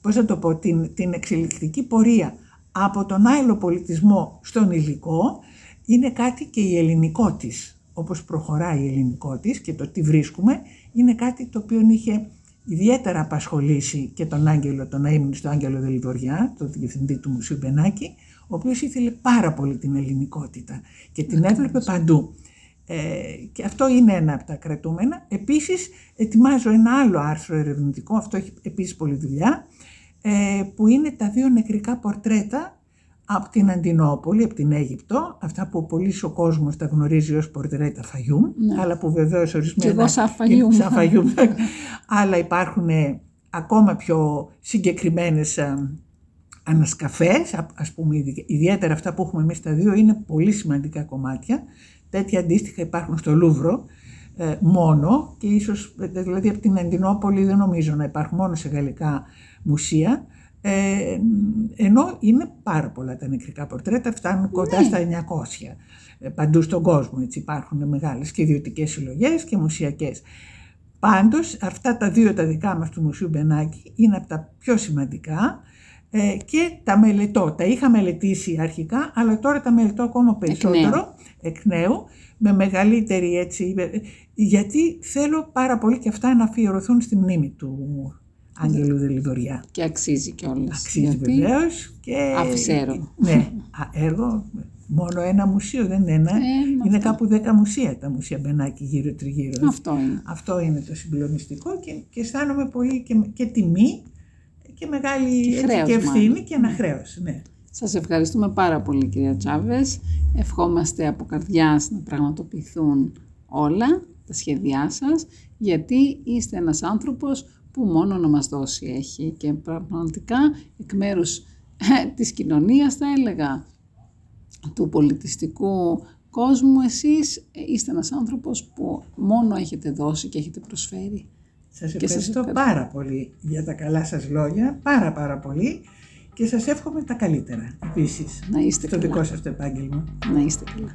πώς θα το πω, την, την εξελικτική πορεία από τον άειλο πολιτισμό στον υλικό είναι κάτι και η ελληνικό της, όπως προχωράει η ελληνικό της και το τι βρίσκουμε, είναι κάτι το οποίο είχε ιδιαίτερα απασχολήσει και τον Άγγελο, τον αείμνηστο Άγγελο Δελιβοριά, τον διευθυντή του Μουσείου Μπενάκη, ο οποίος ήθελε πάρα πολύ την ελληνικότητα και την έβλεπε παντού. Ε, και αυτό είναι ένα από τα κρατούμενα. Επίσης, ετοιμάζω ένα άλλο άρθρο ερευνητικό, αυτό έχει επίσης πολλή δουλειά, ε, που είναι τα δύο νεκρικά πορτρέτα από την Αντινόπολη, από την Αίγυπτο, αυτά που πολύ ο κόσμος τα γνωρίζει ως πορτρέτα Φαγιούμ, αλλά που βεβαίως ορισμένα... Ναι. εγώ σαν Φαγιούμ. Σαν Φαγιούμ. αλλά υπάρχουν ε, ακόμα πιο συγκεκριμένες ε, ανασκαφές, α- ας πούμε ειδι- ιδιαίτερα αυτά που έχουμε εμείς τα δύο είναι πολύ σημαντικά κομμάτια. Τέτοια αντίστοιχα υπάρχουν στο Λούβρο ε, μόνο και ίσως ε, δηλαδή από την Αντινόπολη δεν νομίζω να υπάρχουν μόνο σε γαλλικά μουσεία. Ε, ενώ είναι πάρα πολλά τα νεκρικά πορτρέτα, φτάνουν κοντά στα 900 ε, παντού στον κόσμο. Έτσι, υπάρχουν μεγάλες και ιδιωτικές συλλογές και μουσιακές. Πάντως αυτά τα δύο τα δικά μας του Μουσείου Μπενάκη είναι από τα πιο σημαντικά ε, και τα μελετώ. Τα είχα μελετήσει αρχικά, αλλά τώρα τα μελετώ ακόμα περισσότερο εκ νέου, με μεγαλύτερη έτσι, ε, γιατί θέλω πάρα πολύ και αυτά να αφιερωθούν στη μνήμη του Άγγελου Δελιδοριά. Και αξίζει κιόλας. Αξίζει βεβαίως. Και... άφησε έργο. Ναι, α, έργο. Μόνο ένα μουσείο δεν είναι ένα. Ε, μα είναι αυτό. κάπου δέκα μουσεία τα μουσεία Μπενάκη γύρω τριγύρω. Αυτό είναι. Αυτό είναι το συμπληρωμιστικό και, και αισθάνομαι πολύ και, και τιμή και μεγάλη Και έτσι, χρέος και ευθύνη μάλλον. και ένα χρέος. Ναι. Σας ευχαριστούμε πάρα πολύ κυρία Τσάβες. Ευχόμαστε από καρδιάς να πραγματοποιηθούν όλα τα σχέδιά σας, γιατί είστε ένας άνθρωπος που μόνο να μας δώσει έχει και πραγματικά εκ μέρους ε, της κοινωνίας θα έλεγα του πολιτιστικού κόσμου εσείς είστε ένας άνθρωπος που μόνο έχετε δώσει και έχετε προσφέρει. Σας Και σας ευχαριστώ ευχαριστώ. πάρα πολύ για τα καλά σας λόγια, πάρα πάρα πολύ και σας εύχομαι τα καλύτερα επίσης Να είστε στο καλά. δικό σας το επάγγελμα. Να είστε καλά.